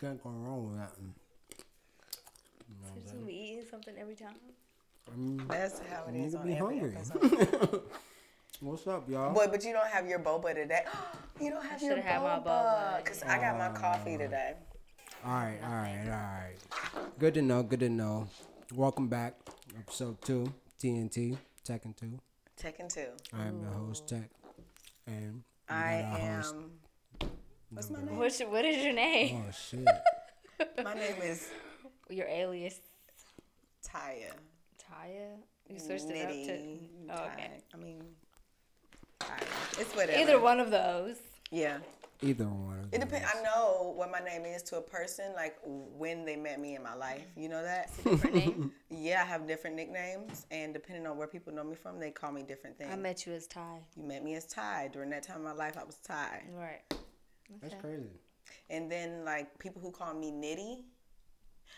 can't go wrong with that. You know what I'm Just saying? be eating something every time. I mean, That's how it is nigga on be every hungry. episode. What's up, y'all? Boy, but you don't have your boba today. you don't have your shoulda had my boba. boba, Because I got my uh, coffee today. All right, all right, all right. Good to know. Good to know. Welcome back, episode two, TNT, Tekken two. Tekken 2. I am your host, Tech, and I got our host- am. What's my name? What's your, what is your name? Oh shit! My name is Your alias, Taya. Taya. You switched it up to. Oh, okay. I mean, Taya. It's whatever. Either one of those. Yeah. Either one. It depends. I know what my name is to a person, like when they met me in my life. You know that? Different name. Yeah, I have different nicknames, and depending on where people know me from, they call me different things. I met you as Ty. you met me as Ty. During that time of my life, I was Ty. Right. That's Okay. crazy. And then like people who call me Nitty,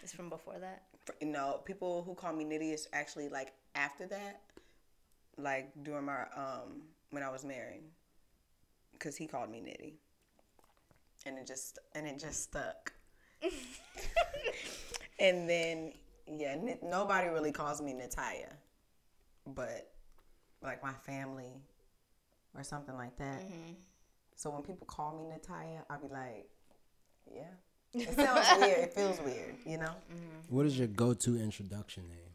It's from before that. for- you know, people who call me Nitty is actually like after that, like during my um when I was married, because he called me Nitty, and it just and it just stuck. and then yeah, N- nobody really calls me Natalia, but like my family or something like that. So when people call me Natalia, I'll be like, yeah. It sounds weird. It feels weird, you know. Mm-hmm. What is your go-to introduction name?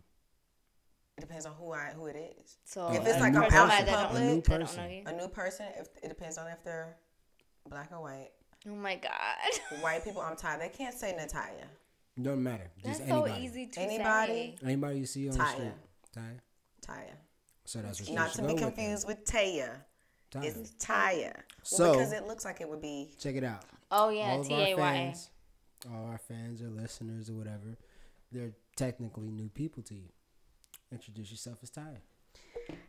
It depends on who I who it is. So oh, If it's like I'm person out in public- A new person. A new person, if it depends on if they're black or white. Oh my god. White people, I'm tired. They can't say Natalia. Doesn't matter. Just That's so anybody. easy to Anybody? say. Anybody you see on the street. Taya. Taya. So that's what Not should to be go with confused with Taya. Taya. It's Taya. Well, So- because it looks like it would be. Check it out. Oh yeah, all of T our A Y A. fans, all our fans or listeners or whatever, they're technically new people to you. Introduce yourself as Ty.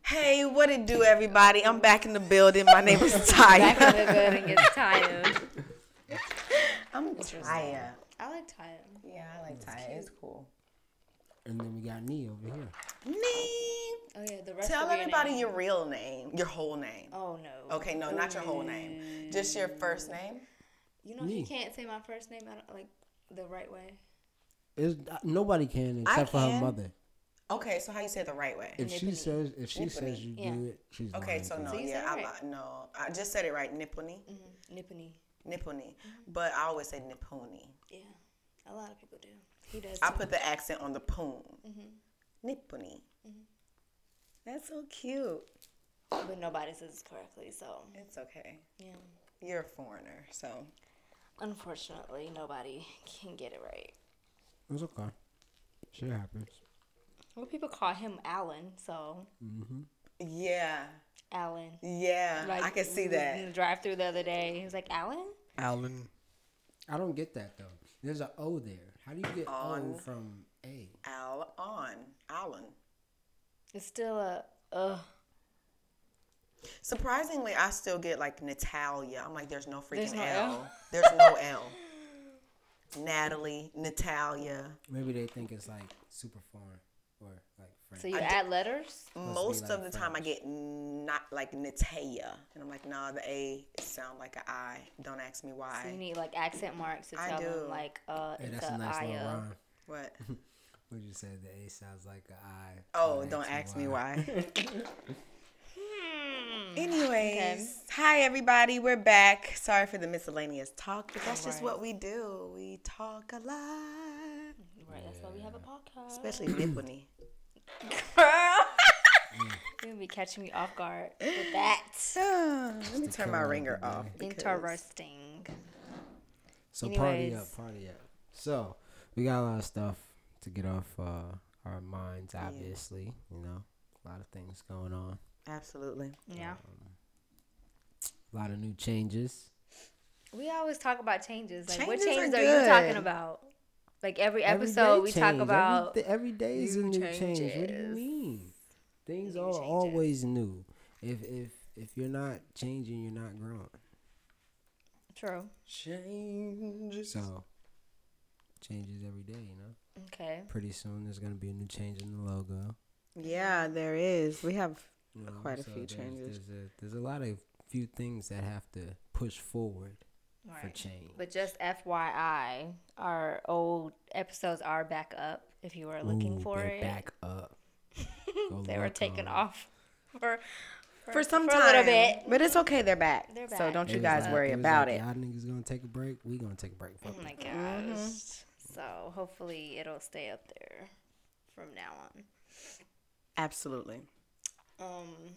Hey, what it do, everybody? I'm back in the building. My name is Taya. Back Taya. in the building is Taya. I'm Taya. I like Taya. Yeah, I like Taya. It's cool. And then we got Nee over here. Me. Oh yeah, the rest Tell of your everybody name. your real name, your whole name. Oh no. Okay, no, not your whole name. Just your first name. You know Me. you can't say my first name out like the right way. Is nobody can except for her mother. Okay, so how you say it the right way? If she says if she says you Yeah. do it, she's Okay, lying so no. So yeah, said I it li- no, I just said it right. Nippony, Mm-hmm. Nippony. Nippony, but I always say Nippony. Yeah, a lot of people do. He does. I too. put the accent on the poon. Mm-hmm. Nippony. That's so cute. but nobody says it correctly. So It's okay. yeah, You're a foreigner, so unfortunately, nobody can get it right. It's okay. Shit happens. Well, people call him Alan, so Mhm. yeah, Alan. yeah, I can see that. In that. the drive-through the other day, he was like, "Alan." Alan. I don't get that though. There's an O there. How do you get O On. from A? Al on Alan. It's still a uh. Surprisingly, I still get like Natalia. I'm like, there's no freaking There's no L. L? There's no L. Natalie, Natalia. Maybe they think it's like super foreign or like French. So you I add letters. Most like of the time, I get not like Natalia, and I'm like, nah, the A sound like an I. Don't ask me why. So you need like accent marks to I tell do. them like uh hey, it's that's a a nice little I. rhyme. what? What you say? The A sounds like an I. Oh, don't ask me why. Anyways, hi everybody, we're back. Sorry for the miscellaneous talk, but that's just what we do. We talk a lot, Right, that's why we have a podcast. especially Nippony. You're gonna be catching me off guard with that. Let me turn my ringer the off. day. Interesting. So party up, party up. So we got a lot of stuff to get off uh, our minds. Obviously, you know, a lot of things going on. Absolutely. Yeah. A lot of new changes. We always talk about changes. Like, what Changes are are, you talking about? Like every Every episode, day we change. talk Every about. th- every day is a new new change. What do you mean? Things New are changes. always new. If if if you're not changing, you're not growing. True. Changes. So changes every day. You know. Okay. Pretty soon there's gonna be a new change in the logo. Yeah, there is. We have You know, Quite a so few there's, changes. There's a, there's a lot of few things that have to push forward for change. But just FYI, our old episodes are back up. If you were looking Ooh, for they're it, back up. They were taken on. off for For some for time. a little bit. But it's okay, they're back. They're back. So don't They you guys like- worry they was about like, it. Y'all niggas gonna take a break. We gonna take a break. Fuck Oh my gosh. Mm-hmm. So hopefully it'll stay up there from now on. Absolutely. Um,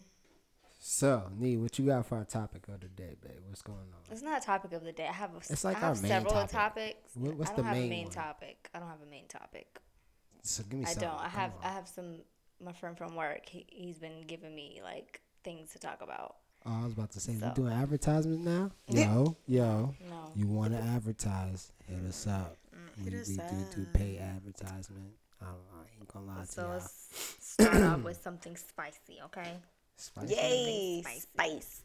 So, Nee, what you got for our topic of the day, babe? What's going on? it's not a topic of the day. I have a, It's like I have our main several topic. topics. What- what's I the don't have main a main one? topic. I don't have a main topic. So give me. I something. don't. I Come have on. I have some my friend from work. He he's been giving me like things to talk about. Oh, I was about to say, So- we doing advertisements now? Yo, yo. No. You want to advertise? Hit us up. Mm, we Hit us we do do pay advertisement. I, I ain't gonna lie to So y'all. let's start off with something spicy, okay? Spicy? Yay, spicy. spice.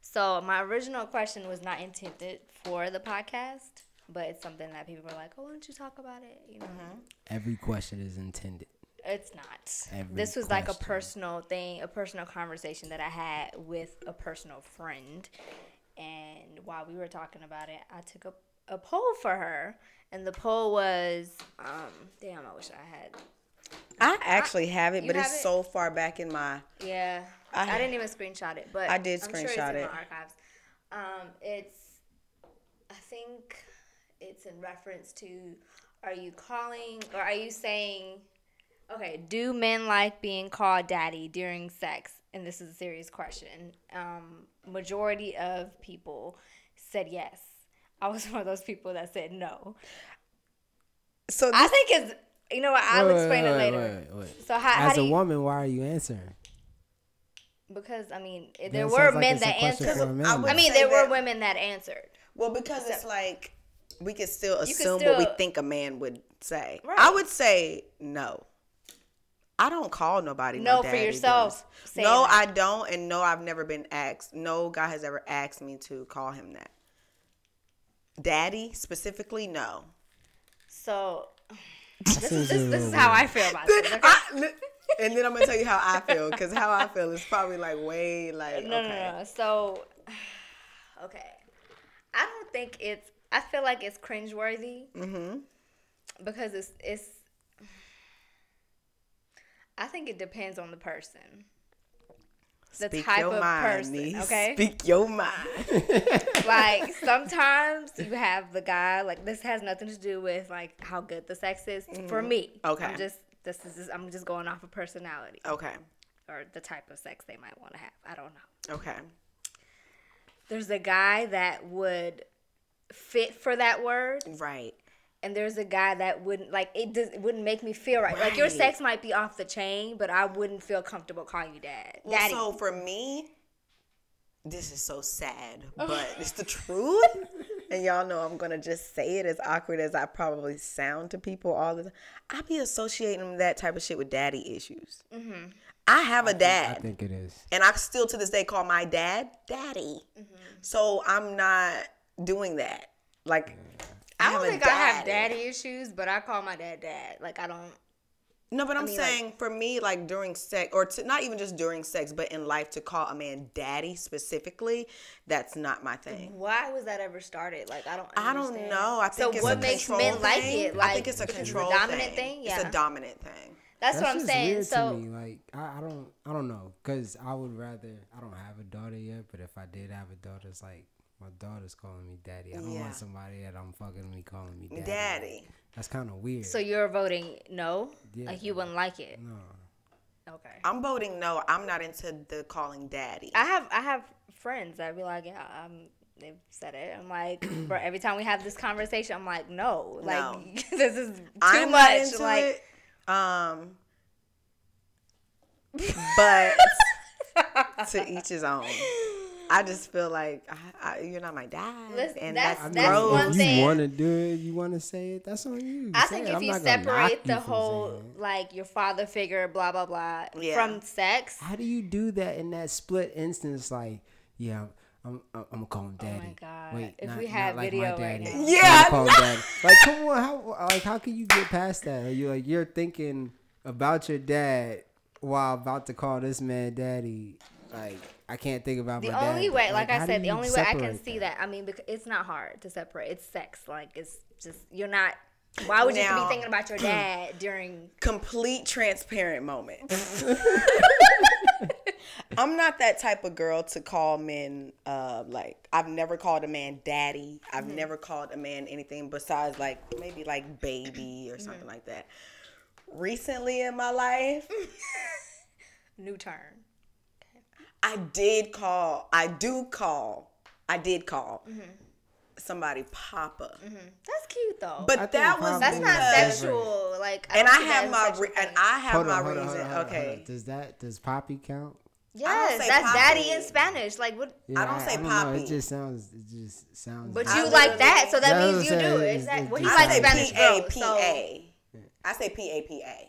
So my original question was not intended for the podcast, but it's something that people are like, "Oh, why don't you talk about it?" You know, Every question is intended. it's not. Every this was like a personal thing, a personal conversation that I had with a personal friend, and while we were talking about it, I took a a poll for her, and the poll was, um, damn, I wish I had. I actually have it, but have it's it? so far back in my. Yeah, I- I, didn't even screenshot it, but I did I'm sure it's screenshot in it. My archives. Um, it's, I think, it's in reference to, are you calling or are you saying, okay, do men like being called daddy during sex? And this is a serious question. Um, majority of people said yes. I was one of those people that said no. So I think it's, you know what? I'll Wait, explain wait, it later. wait, wait. So how, how As do a you, woman, why are you answering? Because I mean, That there were sounds like men that answered. for a man, I I mean, there were women that answered. well, because it's like we can still can assume what we think a man would say. Right. I would say no. I don't call nobody No, no, for daddy yourself, No, that. I don't, and no, I've never been asked. No guy has ever asked me to call him that. Daddy specifically, no. So this is, this, this is how. I feel about this. Okay? I- li- and then I'm gonna tell you how I feel, because how I feel is probably like way like no, okay. no, no. So, okay, I don't think it's. I feel like it's cringeworthy Mm-hmm. because it's it's. I think it depends on the person. The Speak type of mind, person, niece. okay? Speak your mind. like sometimes you have the guy like this has nothing to do with like how good the sex is for me. Mm-hmm. Okay. I'm just this is just, I'm just going off of personality Okay. or the type of sex they might want to have. I don't know. Okay. There's a guy that would fit for that word, Right. and there's a guy that wouldn't like it. Does, it wouldn't make me feel right. Like your sex might be off the chain, but I wouldn't feel comfortable calling you dad, Well, daddy. so for me, this is so sad, but it's the truth. And y'all know I'm gonna just say it as awkward as I probably sound to people all the time. I be associating that type of shit with daddy issues. Mm-hmm. I have a I dad, I think it is. and I still to this day call my dad daddy. Mm-hmm. So I'm not doing that. Like I, I don't a think I have daddy. daddy issues, but I call my dad dad. Like I don't. No, but I'm mean, like- saying for me, like during sex, or to, not even just during sex, but in life, to call a man daddy specifically, that's not my thing. Why was that ever started? Like I don't. I don't know. I think so it's what a makes control men like thing. it? Like I think it's a because control dominant thing. It's Yeah, a dominant thing. that's, what I'm just saying. weird So to me. Like I, I don't I don't know because I would rather I don't have a daughter yet, but if I did have a daughter, it's like my daughter's calling me daddy. I don't Yeah. want somebody that I'm fucking me calling me daddy. Daddy. That's kind of weird. so you're voting no. Yeah. Like you wouldn't like it. no. Okay. I'm voting no. I'm not into the calling daddy. I have I have friends that be like, yeah, um, they've said it. I'm like, bro, every time we have this conversation, I'm like, no, like No. this is too I'm much. not into like, it. Um, but to each his own. I just feel like I, I, you're not my dad, Listen, and that's- that's, that's gross. one if thing. you want to do it, you want to say it. That's on you. I Say think it. if I'm you not gonna knock separate the you whole like your father figure, blah blah blah, Yeah. from sex, How do you do that in that split instance? Like, yeah, I'm, I'm, I'm gonna call him oh daddy. Oh my God. Wait, If not, we not had like video my right daddy. now. I'm Yeah, call him daddy. Like, come on, how like how can you get past that? You're you like you're thinking about your dad while about to call this man daddy? Like I can't think about The my dad. The only way, like, how I said, the only way I can see that? that. I mean, because it's not hard to separate. It's sex. Like it's just you're not. Why would you be thinking about your dad during? complete transparent moment. I'm not that type of girl to call men uh like I've never called a man daddy. I've Mm-hmm. never called a man anything besides like maybe like baby or something Mm-hmm. like that. Recently in my life, New turn. I did call, I do call, I did call Mm-hmm. somebody papa. That's cute though. But I that was that's not because- sexual. Like, And I have my sexual re- and. I have Hold my on, hold on, reason. hold on, hold on, okay. Does that does poppy count? Yes, that's poppy. daddy in Spanish. Like what? Yeah, don't say know. poppy. It just sounds. It just sounds. But you like that, so that Yeah, means you gonna do say, it. it's- Exactly. it's Well, he likes like- Spanish P A girls, P so A. I say P A P A.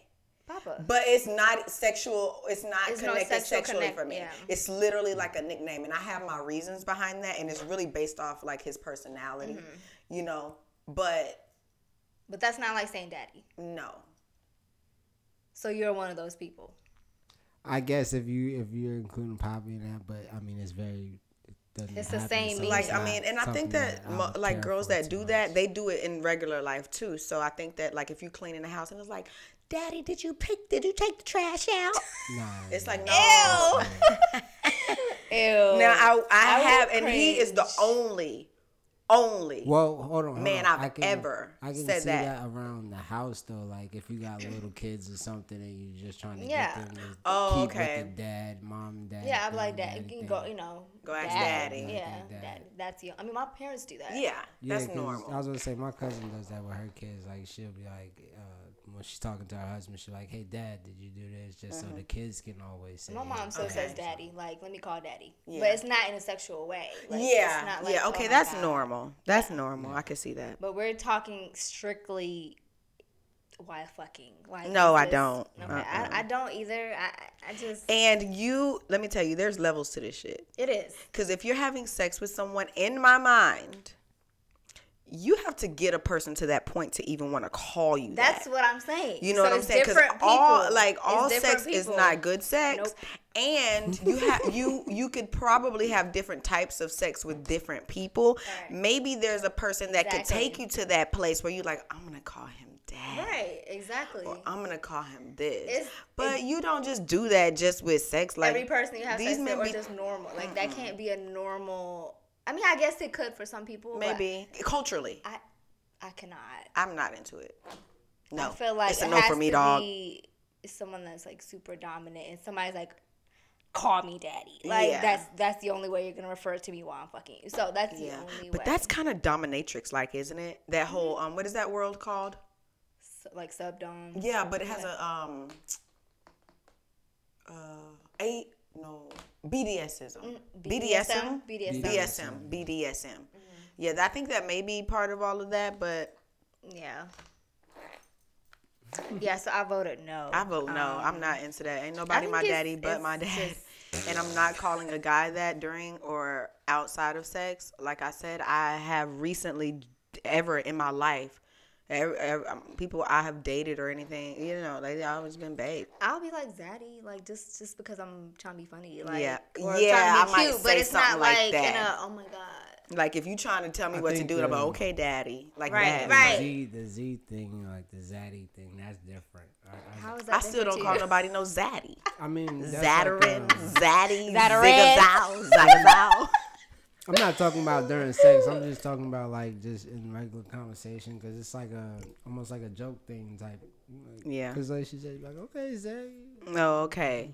Papa. But it's not sexual. It's not It's no connected sexual sexually connect- for me. yeah. It's literally like a nickname, and I have my reasons behind that, and it's really based off like his personality, Mm-hmm. you know. But But that's not like saying daddy. no, So you're one of those people. I guess if you if you're including poppy in that, but I mean it's very. It doesn't It's the same so like I mean, and I think something that, mo- like girls that too do much. that, they do it in regular life too. So I think that like if you clean in the house and it's like, Daddy, did you pick? Did you take the trash out? No. It's like no. Ew. Ew. Now I I, I have, and he is the only, only. Well, hold on. hold Man, on. I've I can, ever I can said see that. that. around the house though. Like if you got little kids or something, and you're just trying to Yeah. get them to Oh, keep okay. with the dad, mom, dad. Yeah, I'm like that. You can go, you know. Go ask dad. daddy. Yeah, Dad. that, that's you. I mean, my parents do that. Yeah, Yeah, that's 'cause normal. I was gonna say my cousin does that with her kids. Like she'll be like, uh, when she's talking to her husband, she's like, "Hey, dad, did you do this?" Just so the mm-hmm. kids can always say. My mom still Okay. says daddy. Like, let me call daddy. Yeah. But it's not in a sexual way. Like, it's yeah, not like, yeah. oh Okay, my that's God. normal. That's normal. I can see that. But we're talking strictly why fucking. Like, No, is I don't. Okay, Uh-uh. I, I don't either. I, I just. And you, let me tell you, there's levels to this shit. It is. Because if you're having sex with someone, in my mind, you have to get a person to that point to even want to call you. That's that. what I'm saying. You know So what I'm it's saying? Because all like all sex is not good sex, Nope. and you have you you could probably have different types of sex with different people. Right. Maybe there's a person that could take you to that place where you're like, I'm gonna call him dad. Right, exactly. Or I'm gonna call him this, It's- but you don't just do that just with sex. Like Every person you have these sex with men or just normal. Like that can't be a normal. I mean, I guess it could for some people. maybe culturally, I, I cannot. I'm not into it. No, I feel like it's a it no has for me, to dog. be someone that's like super dominant and somebody's like, call me daddy. Like Yeah. that's that's the only way you're gonna refer to me while I'm fucking you. So that's the Yeah, only but way. that's kind of dominatrix like, isn't it? That whole Mm-hmm. um, what is that world called? So, like subdom. Yeah, but it has a um, uh, eight no BDSism. BDSM. BDSM? BDSM. BDSM. BDSM. Yeah, I think that may be part of all of that, but Yeah. Yeah, so I voted no. I vote no. Um, I'm not into that. Ain't nobody my it's- daddy but my dad. just- And I'm not calling a guy that during or outside of sex. Like I said, I have recently ever in my life, ever, ever, um, people I have dated or anything, you know, they always been babe. I'll be like Zaddy, like just just because I'm trying to be funny, like Yeah. or Yeah, trying to I be might cute, but say it's not something like like in that. a oh my god. Like if you trying to tell me I what to think, do, I'm like, okay, daddy, like Right, that. right. The Z, the Z thing, like the Zaddy thing, that's different. I, I, How is that I still don't call you? nobody no zaddy. I mean, that's like, Zatarin, um, zaddy, Zatarin. zigazao, zagazao. I'm not talking about during sex. I'm just talking about like just in regular conversation because it's like a almost like a joke thing type. Yeah. Because like she said, like okay, Zay. No, okay.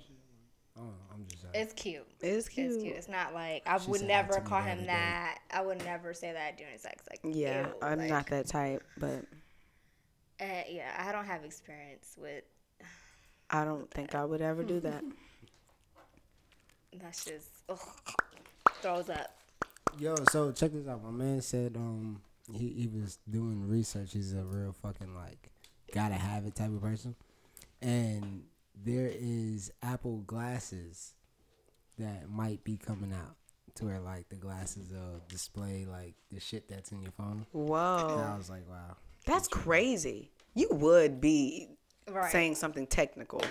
Oh, I'm just saying. It's cute. It's cute. It's cute. It's not like I She would never that to me call him other day. that. I would never say that during sex. Like Yeah, ew, I'm like, not that type, but Uh, yeah, I don't have experience with. I don't think I would ever do that. That's just ugh, throws up. Yo, so check this out. My man said um he, he was doing research. He's a real fucking like gotta have it type of person. And there is Apple glasses that might be coming out to where like the glasses will display like the shit that's in your phone. Whoa. And I was like, wow. that's crazy. You would be Right. saying something technical,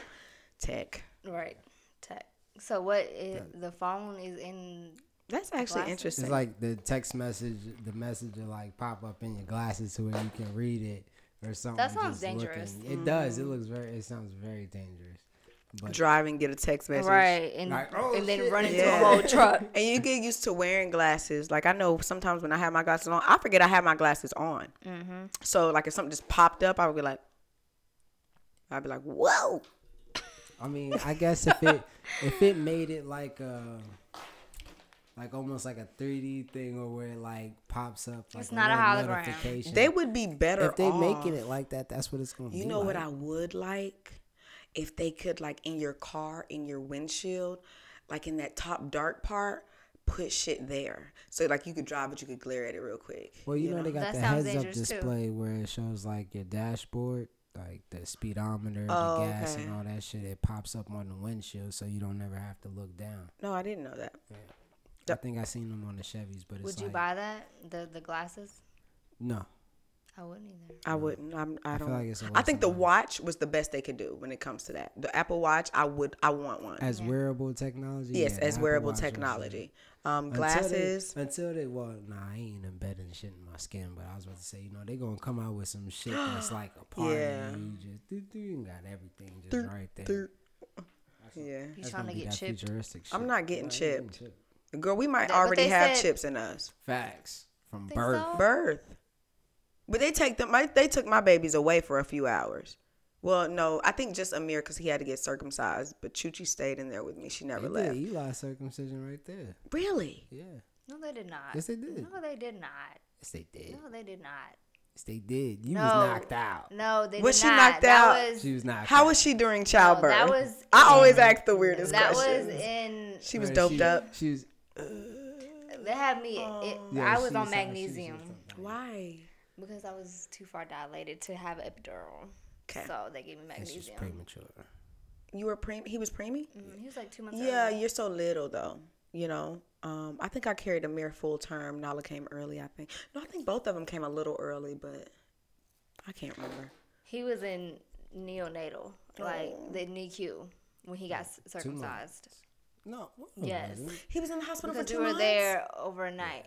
tech. Right. Tech. So what? Is, the phone is in. That's actually Glasses? interesting. It's like the text message, the message will like pop up in your glasses to where you can read it or something. That sounds dangerous. looking. It does. It looks very. It sounds very dangerous. But driving, get a text message. Right, and Like, oh, and then run into Yeah. a whole truck. And you get used to wearing glasses. Like I know sometimes when I have my glasses on, I forget I have my glasses on. Mm-hmm. So like if something just popped up, I would be like, I'd be like, whoa. I mean, I guess if it if it made it like a like almost like a 3D thing or where it like pops up like It's not a little hologram. notification. They would be better if they off. making it like that, that's what it's gonna be. You know what. I would like? If they could like in your car, in your windshield, like in that top dark part, put shit there. So like you could drive but you could glare at it real quick. Well, you, know, they got That the heads up dangerous, too. display where it shows like your dashboard, like the speedometer, Oh, the gas, okay. and all that shit. It pops up on the windshield, so you don't never have to look down. No, I didn't know that. I think I seen them on the Chevys, but it's Would you like, buy that? The the glasses? no. I wouldn't either. I wouldn't. I'm, I don't. like it's a I think the watch was the best they could do when it comes to that. The Apple Watch, I would. I want one. As wearable technology, yes, yeah, as wearable Watch technology. Um, until glasses. They, until they, well, nah, I ain't embedding shit in my skin, but I was about to say, you know, they're gonna come out with some shit that's like a party. Yeah. You just do, do, you got everything just right there. Thir- Yeah. You trying gonna get chipped? futuristic. I'm not getting Nah, I ain't chipped. chipped. Girl, we might already have said- chips in us. Facts from birth. so? Birth. But they take them. My, they took my babies away for a few hours. Well, no, I think just Amir because he had to get circumcised. But Chuchi stayed in there with me. She never They left. did Eli circumcision right there. Really? Yeah. No, they did not. Yes, they did. No, they did not. Yes, they did. No, they did not. Yes, they did. You No. was knocked out. No, they Was did she not. knocked that out? Was, She was knocked How out. was she during childbirth? that was I always ask the weirdest that was questions. in. she was doped she- up. She was. They had me. It, Yeah, I was on was- she was- magnesium Why? because I was too far dilated to have epidural. Okay. So they gave me And she's magnesium. premature. You were pre. He was preemie. Mm, He was like two months. Yeah, early. you're so little though. You know. Um, I think I carried Amir full term. Nala came early. I think. No, I think both of them came a little early, but I can't remember. He was in neonatal, like Oh. the NICU when he got s- circumcised. No. Yes. He was in the hospital Because for we two were months. there overnight.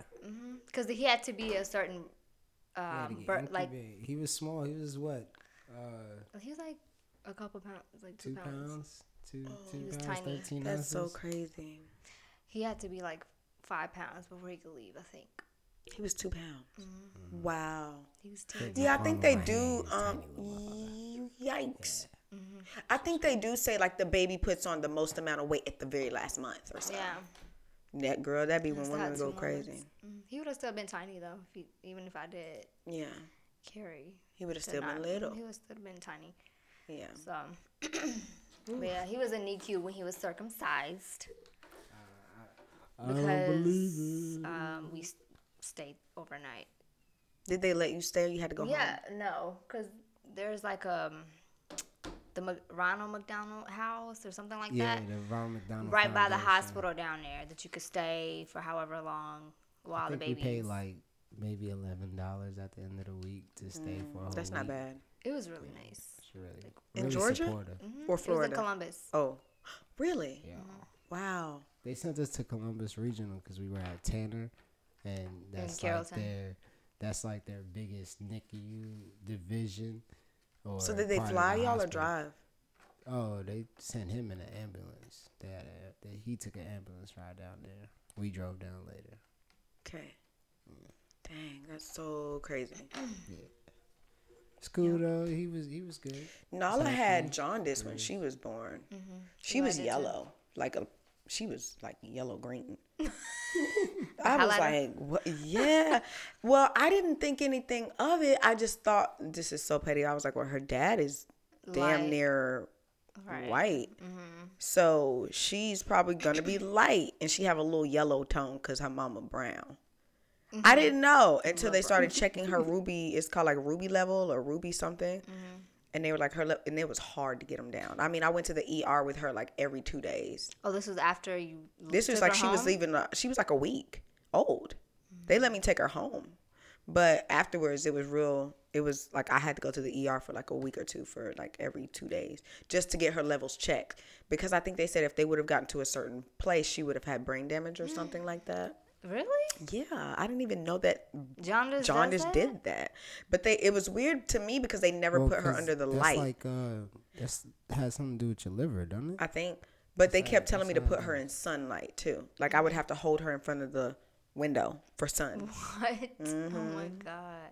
Because he had to be a certain, He had to um, get bir- like he was small. He was what? Uh, he was like a couple pounds, like two, two pounds. pounds. Two, two he was pounds. tiny. Thirteen That's so crazy. He had to be like five pounds before he could leave. I think He was two pounds. Mm-hmm. Wow. he was teeny. Yeah, I think they do. Um, tiny little yikes. Mm-hmm. I think they do say like the baby puts on the most amount of weight at the very last month or so. Yeah, That girl, that'd be when Must women go two crazy. moments. Mhm. he would have still been tiny though. If he, even if I did Yeah, carry, he would have to still been little. He would still been tiny. Yeah. So, but yeah, he was in NICU when he was circumcised I don't believe because it. um, we stayed overnight. Did they let you stay? or You had to go Yeah, home. Yeah, no, because there's like um the Mc- Ronald McDonald House or something like Yeah, that, the Ronald McDonald. right by the Foundation. hospital down there that you could stay for however long while I the think we baby. paid like maybe eleven dollars at the end of the week to stay for a whole Mm, That's not week. bad. it was really nice. It's really, In really Georgia? supportive. Or It was Florida? in Columbus. Oh, really? Yeah. Wow. They sent us to Columbus Regional because we were at Tanner, and that's like Carrollton. their that's like their biggest NICU division. Or So did they fly the y'all or drive? Oh, they sent him in an ambulance. They had a, they, he took an ambulance ride down there. We drove down later. Okay. Dang, that's so crazy. It's cool though. He was he was good. Nala had jaundice when she was born. Mm-hmm. She Yeah, I was did too. yellow, like a. She was like yellow green. I was like, what? Yeah. well, I didn't think anything of it. I just thought this is so petty. I was like, well, her dad is damn Light. near Right. white, so she's probably gonna be light, and she have a little yellow tone because her mama brown. I didn't know until they started checking her ruby. It's called like ruby level or ruby something. And they were like her, le- and it was hard to get them down. I mean, I went to the ER with her like every two days. Oh, this was after you. This was like she was leaving. Uh, she was like a week old. They let me take her home, But afterwards, it was real. It was like I had to go to the ER for like a week or two for like every two days just to get her levels checked because I think they said if they would have gotten to a certain place, she would have had brain damage or something like that. Really? Yeah, I didn't even know that Jaundice. does jaundice that? did that. But they it was weird to me because they never Well, put her under the that's light. Like uh, that's has something to do with your liver, doesn't it? I think. But they kept telling me to put her in sunlight too. Like I would have to hold her in front of the window for sun. What? Oh Mm-hmm. my god.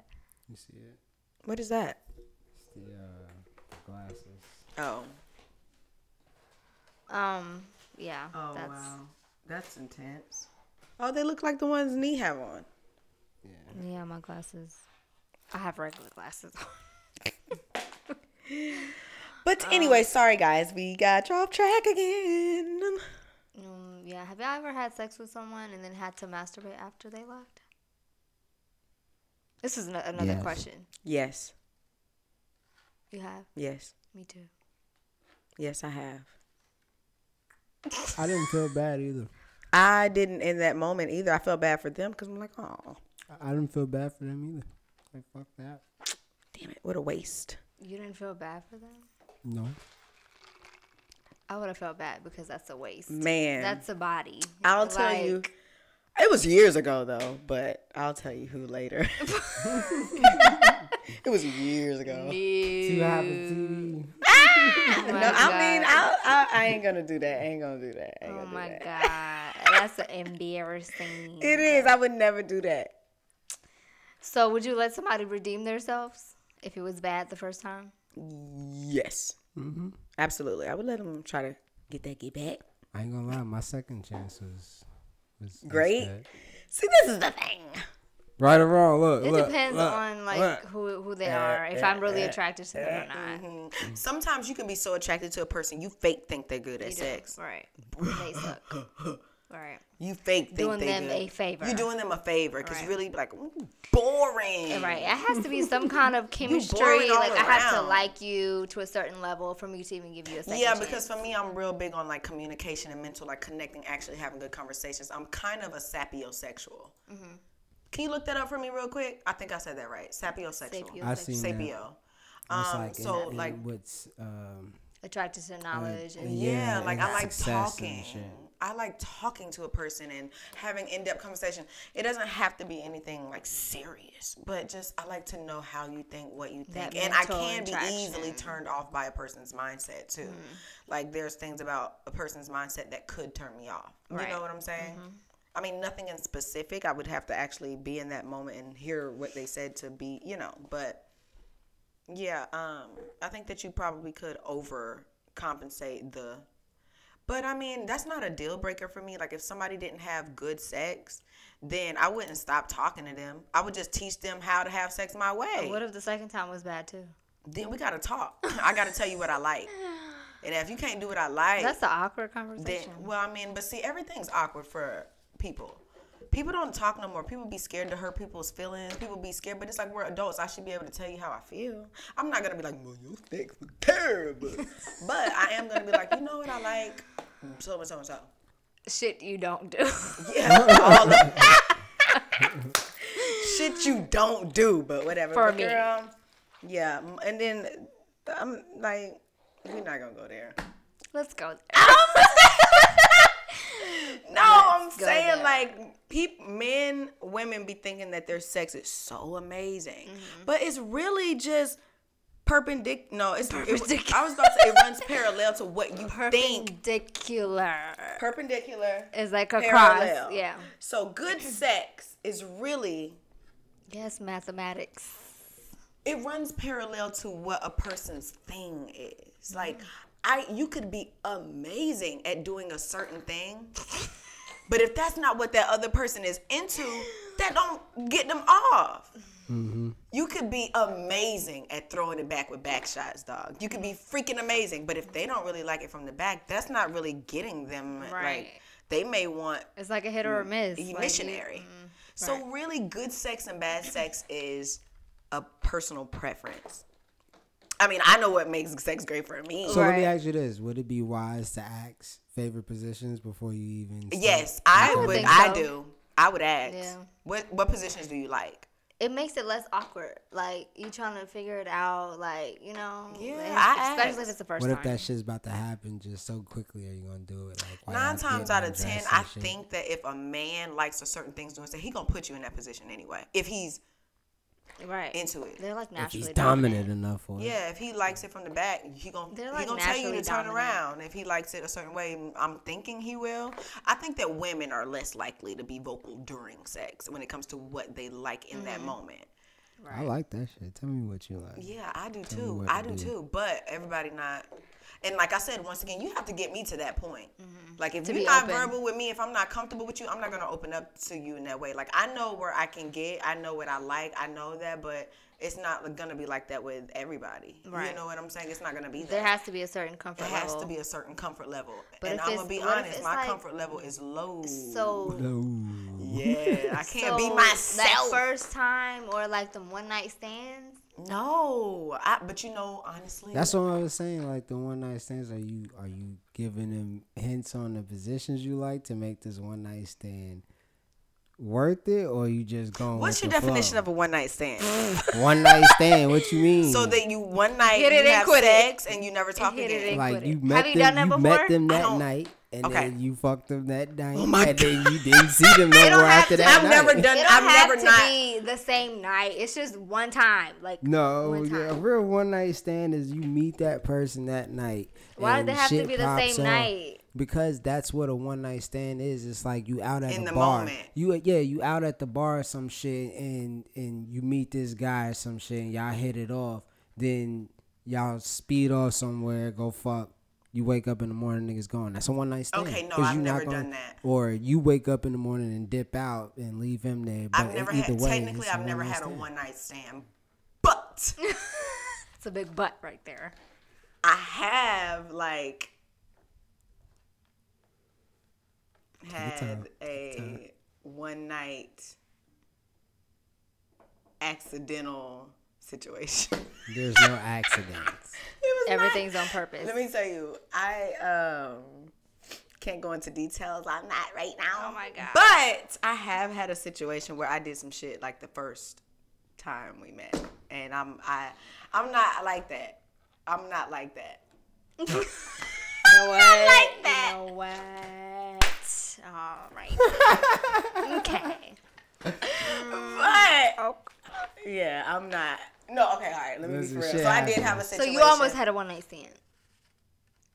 You see it? What is that? It's the uh, glasses. Oh. Um. Yeah. Oh that's, wow, that's intense. Oh, they look like the ones Nee have on. Yeah. Yeah, my glasses. I have regular glasses. But anyway, sorry guys, we got off track again. um. Yeah. Have y'all ever had sex with someone and then had to masturbate after they left? This is an- another Yes. question. Yes, You have? yes, Me too. yes, I have. I didn't feel bad either. I didn't in that moment either. I felt bad for them because I'm like, oh, I- I didn't feel bad for them either. Like fuck that. damn it, what a waste. You didn't feel bad for them? No. I would have felt bad because that's a waste. Man, That's a body. I'll tell you. It was years ago though, but I'll tell you who later. it was years ago. See what happens TV. Oh No, I mean, I, I I ain't gonna do that. I ain't gonna do that. I ain't Oh do my that. god, that's embarrassing. It is. I would never do that. So, would you let somebody redeem themselves if it was bad the first time? Yes, Mm-hmm. absolutely. I would let them try to get that get back. I ain't gonna lie, my second chance was was was Great. good. See, this is the thing. Right or wrong? Look, It look, depends look, on like look. who who they are. If I'm really attracted to them or not. Mm-hmm. Sometimes you can be so attracted to a person you fake think they're good at You do. sex. right? They suck. right. You fake think Doing they them good. a favor. You're doing them a favor because Right. really like boring. Right. It has to be some kind of chemistry. boring all Like I have to like you to a certain level for me to even give you a second Yeah, chance. because for me, I'm real big on like communication and mental, like connecting, actually having good conversations. I'm kind of a sapiosexual. Mm-hmm. Can you look that up for me real quick? I think I said that right. Sapiosexual. Sapio- I seen. Sapio. It's Um, like so in, in like what's um attracted to knowledge and yeah, Yeah, like and I like talking. I like talking to a person and having in-depth conversation. It doesn't have to be anything like serious, but just I like to know how you think, what you think, That and I can be easily turned off by a person's mindset too. Like there's things about a person's mindset that could turn me off. You know what I'm saying? I mean, nothing in specific. I would have to actually be in that moment and hear what they said to be, you know. But yeah, um, I think that you probably could overcompensate the. But I mean, that's not a deal breaker for me. Like, if somebody didn't have good sex, then I wouldn't stop talking to them. I would just teach them how to have sex my way. what if the second time was bad too? then we gotta talk. I gotta tell you what I like. And if you can't do what I like, That's an awkward then conversation. well, I mean, but see, everything's awkward for people. People don't talk no more. People be scared to hurt people's feelings. People be scared, but it's like we're adults. I should be able to tell you how I feel. I'm not gonna be like, well, your sex was terrible, but I am gonna be like, you know what I like, so and so and so. Shit you don't do. Yeah, all of shit you don't do, but whatever. For But me. girl, yeah, and then I'm like, we're not gonna go there. Let's go. There. Um, No, I'm saying there. like peop men, women be thinking that their sex is so amazing, Mm-hmm. but it's really just perpendicular. No, it's it, Perpendicular. I was about to say it runs parallel to what you think. Perpendicular Perpendicular. is like a Parallel. cross. Yeah. So good sex is really Yes, mathematics. it runs parallel to what a person's thing is. Like I you could be amazing at doing a certain thing. But if that's not what that other person is into, that don't get them off. Mm-hmm. You could be amazing at throwing it back with back shots, dog. You could be freaking amazing, but if they don't really like it from the back, that's not really getting them. Right. Like they may want It's like a hit or a miss. a Like, you- missionary. Mm-hmm. So really, good sex and bad sex is a personal preference. I mean, I know what makes sex great for me. So let me ask you this: Would it be wise to ask favorite positions before you even? start? yes, I, would would. think I do. I would ask. Yeah. What what positions do you like? it makes it less awkward. Like you trying to figure it out, like you know, Yeah, like, I especially asked. if it's the first What time. if that shit's about to happen just so quickly? Are you gonna do it? Like Nine times out of ten, I think that if a man likes a certain things doing, so he gonna put you in that position anyway. If he's right into it. They're like if naturally he's dominant dominant. enough for it. Yeah, if he likes it from the back, he gonna They're, he gonna tell you to naturally turn dominant. around. If he likes it a certain way, I'm thinking he will. I think that women are less likely to be vocal during sex when it comes to what they like in Mm-hmm. that moment. I like that shit. Tell me what you like. Yeah, I do me too. I do do. too. But everybody not. And like I said, once again, you have to get me to that point. Like if Mm-hmm. To you're not open. verbal with me, if I'm not comfortable with you, I'm not gonna open up to you in that way. Like I know where I can get, I know what I like, I know that, but it's not gonna be like that with everybody. Right. You know what I'm saying? It's not gonna be that. There has to be a certain comfort It has to be a certain comfort level. But and if I'm it's- gonna be if honest, it's my like- comfort level is low. so No. yeah, I can't be so myself. That first time or like the one night stands. no, I, but you know, honestly, That's what I was saying. Like the one night stands. Are you are you giving them hints on the positions you like to make this one night stand worth it, or you just going? what's your the definition flow? of a one night stand? one night stand? What you mean? So that you one night Hit you it and have quit it. sex and you never talk Hit it again. and- like quit you it. met Have you them, done that you met them that night, and Okay. then you fucked them that night, Oh my and then you didn't see them no more after to- that I've night. never done. It I've have never to not. be the same night. It's just one time. Like No, one yeah, a real one night stand is you meet that person that night. Why and did they have to be the same off. night? Because that's what a one night stand is. It's like you out at In a the bar. moment. You yeah, you out at the bar or some shit and and you meet this guy or some shit and y'all hit it off. Then y'all speed off somewhere, go fuck. You wake up in the morning, niggas gone. That's a one night stand. Okay, no, 'Cause I've you not never gonna- done that. Or you wake up in the morning and dip out and leave him there. But I've never either had. way, technically, it's a I've never one-night had a stand. one night stand, but it's a big butt right there. I have like had a one night accidental situation. There's no accidents. It was not- Everything's on purpose. Let me tell you, I um can't go into details on that right now. Oh my God. But I have had a situation where I did some shit like the first time we met, and I'm I I'm not like that. I'm not like that. You know what? like that. You know what? All right. okay. But Oh. yeah, I'm not. No, okay, all right. Let me be Listen, for real. So I did have a So you almost had a one night stand.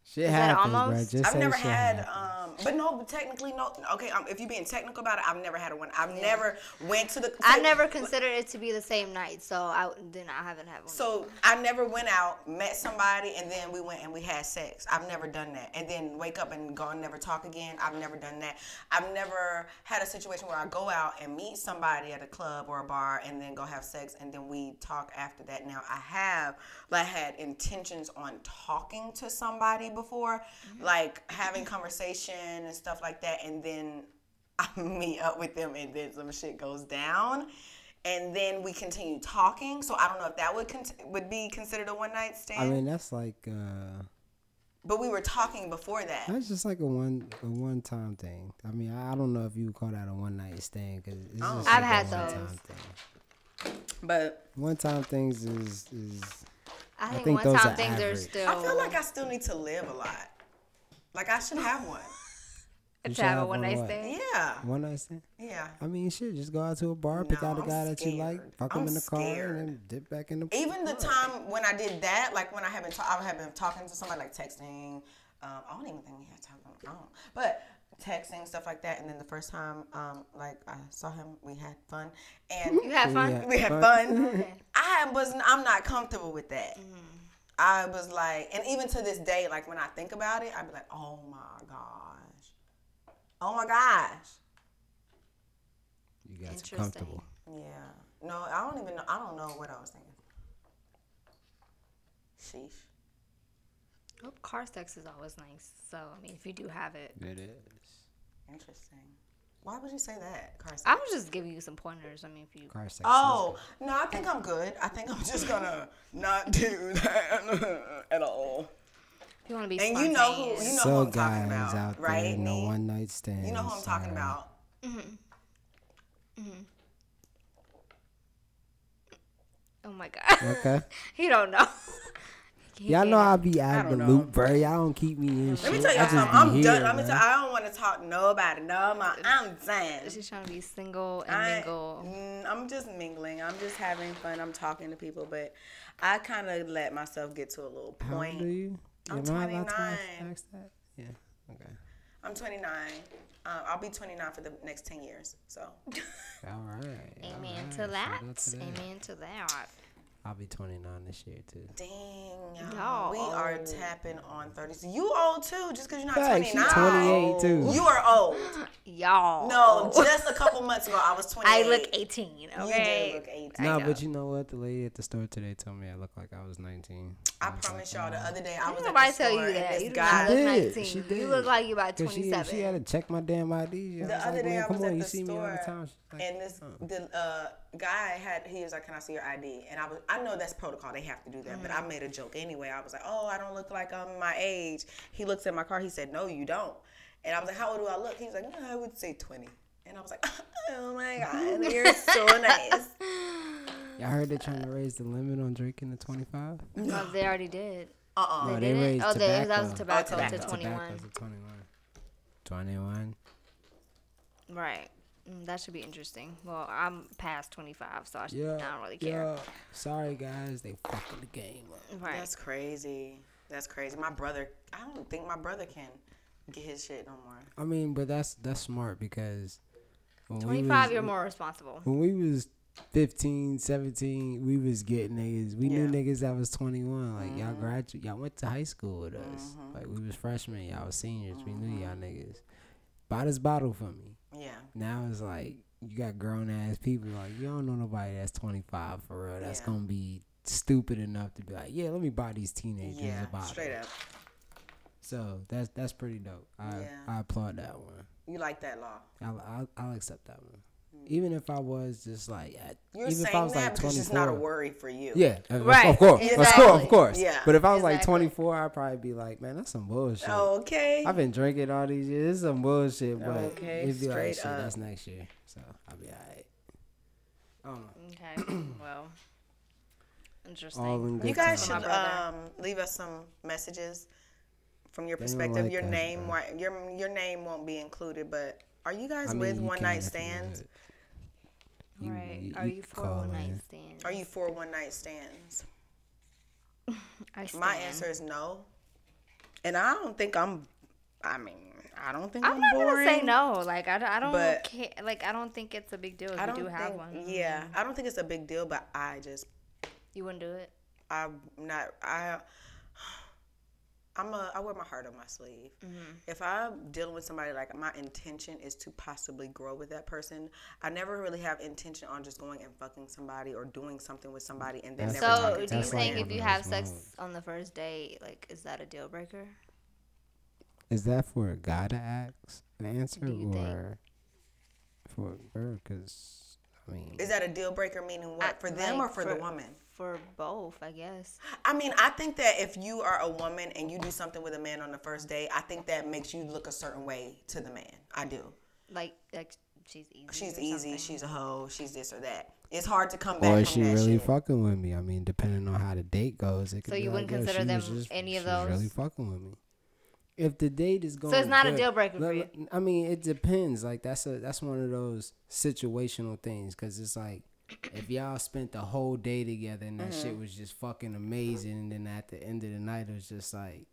Shit that happens, bro. almost? Just I've never had, happens. um, but no, but technically no. Okay, um, if you're being technical about it, I've never had a one. I've never went to the. I say- never considered it to be the same night, so I then I haven't had one. So I never went out, met somebody, and then we went and we had sex. I've never done that. And then wake up and go and never talk again. I've never done that. I've never had a situation where I go out and meet somebody at a club or a bar and then go have sex and then we talk after that. Now I have like had intentions on talking to somebody before, like having conversation and stuff like that, and then I meet up with them and then some shit goes down. And then we continue talking. So I don't know if that would cont- would be considered a one night stand. I mean, that's like uh, but we were talking before that. that's just like a one a one time thing. I mean, I I don't know if you would call that a one night stand because it's Oh. just I've like had a one-time those. thing. But One time things is is I think, think one those time are things are still. I feel like I still need to live a lot. Like I should have one. you to should have a one one night what? stand. Yeah. one night stand. Yeah. I mean, shit, just go out to a bar, pick No, out a I'm guy that you like, fuck him I'm in the car, and then dip back in the. Even the time when I did that, like when I have been, ta- I have been talking to somebody, like texting. Um, I don't even think we had talking on the phone, but texting stuff like that. And then the first time, um, like I saw him, we had fun, and You had fun. Yeah. we had Fun. fun. Okay. I was, I'm not comfortable with that. Mm-hmm. I was like, and even to this day, like when I think about it, I'd be like, oh my gosh, oh my gosh. You got too Interesting. comfortable. Yeah. No, I don't even know. I don't know what I was thinking. Sheesh. Oh, car sex is always nice. So I mean, if you do have it, It is. Interesting. Why would you say that, Carson? I was just giving you some pointers. I mean, if you Car sex. Oh no, I think I'm good. I think I'm just gonna not do that at all. if you want to be And you know who- you know so who I'm talking about, out right, there, no one night stand. You know who I'm talking about. Mm-hmm. Mm-hmm. Oh my god. Okay. he don't know. He Y'all know can't- I be out of the know. loop, bro. Y'all don't keep me in shit. Let me tell I y'all just something. be I'm here, done. Let me man. tell. I don't want to talk nobody no more. I'm done. She's trying to be single and I, mingle. mm, I'm just mingling. I'm just having fun. I'm talking to people, but I kind of let myself get to a little How old point. are you? I'm Am I to 29. ask that? Yeah. Okay. I'm 29. Uh, I'll be 29 for the next 10 years. So All right. Amen right. to Shout that. out to that. Amen to that. I'll be 29 this year too. dang, y'all, Y'all we are tapping on 30. So you old too, just because you're not Facts, 29. she 28 too. You are old. Y'all. No, just a couple months ago I was 28. I look 18. You Okay. do look 18. No, know. but you know what? The lady at the store today told me I look like I was 19. I was promise like, y'all the other day I was Ain't at nobody the tell store you and that. this You guy. not look She did. 19. She You did. look like you about Cause she, 27. she had to check my damn ID. I The other like, day man, I come was on, at you the see me all the store, time. She's like, and this the uh, guy had he was like, "Can I see your ID?" And I was I know that's protocol; they have to do that. But Mm-hmm. I made a joke anyway. I was like, "Oh, I don't look like I'm my age." He looks at my car. He said, "No, you don't." And I was like, "How old do I look?" He was like, "No, I would say 20." And I was like, "Oh my god, you're so nice." Y'all heard they're trying to raise the limit on drinking to 25? No, they already did. Uh uh No, They they didn't? raised Oh, they- that tobacco. was tobacco to Tobacco's 21. to 21. 21. Right. Mm, That should be interesting. Well, I'm past 25, so I, sh- Yeah. I don't really care. Yeah. Sorry, guys. They fucking the game up. Right. That's crazy. That's crazy. My brother, I don't think my brother can get his shit no more. I mean, but that's that's smart because when 25, was- you're more responsible. When we was 15, 17, we was getting niggas. We knew niggas that was 21. Like, y'all mm-hmm. graduated, y'all went to high school with us. Mm-hmm. Like, we was freshmen, y'all was seniors. We knew y'all mm-hmm. niggas. Buy this bottle for me. Yeah. Now it's like, you got grown ass people. Like, you don't know nobody that's 25 for real. That's Yeah. going to be stupid enough to be like, yeah, let me buy these teenagers Yeah. a bottle. Straight up. So that's that's pretty dope. I Yeah. I applaud that one. You like that law? I'll, I'll, I'll accept that one. Even if I was just like, You're even if I was that like 24. it's not a worry for you. Yeah, of- Right, of course, of course, of course. Yeah. But if I was like 24, I'd probably be like, man, that's some bullshit. Okay. I've been drinking all these years. This is some bullshit, but Okay, it'd be like, straight shit, up. that's next year. So I'll be alright. I don't know. Okay. well, interesting. All in good You guys time. should um, leave us some messages from your They perspective. like your that, name, why- your your name won't be included. But are you guys I mean, with you one night if you stands? Would. You- right. you- Are you you can for call one in. night stands? Are you for one night stands? I stand. My answer is no. And I don't think I'm. I mean, I don't think I'm, I'm not boring. gonna say no. Like I, don't- I don't but- care. Like I don't think it's a big deal if I you don't do think. have one. Yeah, mm-hmm. I don't think it's a big deal. But I just, You wouldn't do it. I'm not. I. I'm a. I wear my heart on my sleeve. Mm-hmm. If I'm dealing with somebody like my intention is to possibly grow with that person, I never really have intention on just going and fucking somebody or doing something with somebody and then That's never So, talking do to you That's them like think if you have sex moments. on the first date, like, is that a deal breaker? Is that for a guy to ask an answer Do you think? or for a girl? Because I mean, Is that a deal breaker? Meaning what I- for them like, or for, the woman? For both, I guess. I mean, I think that if you are a woman and you do something with a man on the first day, I think that makes you look a certain way to the man. I do. Like, like she's easy. She's easy. something. She's a hoe. She's this or that. It's hard to come back or from is she that really shit. fucking with me? I mean, depending on how the date goes, it could So be you wouldn't yo, consider them just, any of she was really fucking with me. If the date is going, so it's not a deal breaker for you? I mean, it depends. Like that's a that's one of those situational things because it's like if y'all spent the whole day together and that Mm-hmm. shit was just fucking amazing, and then at the end of the night it was just like,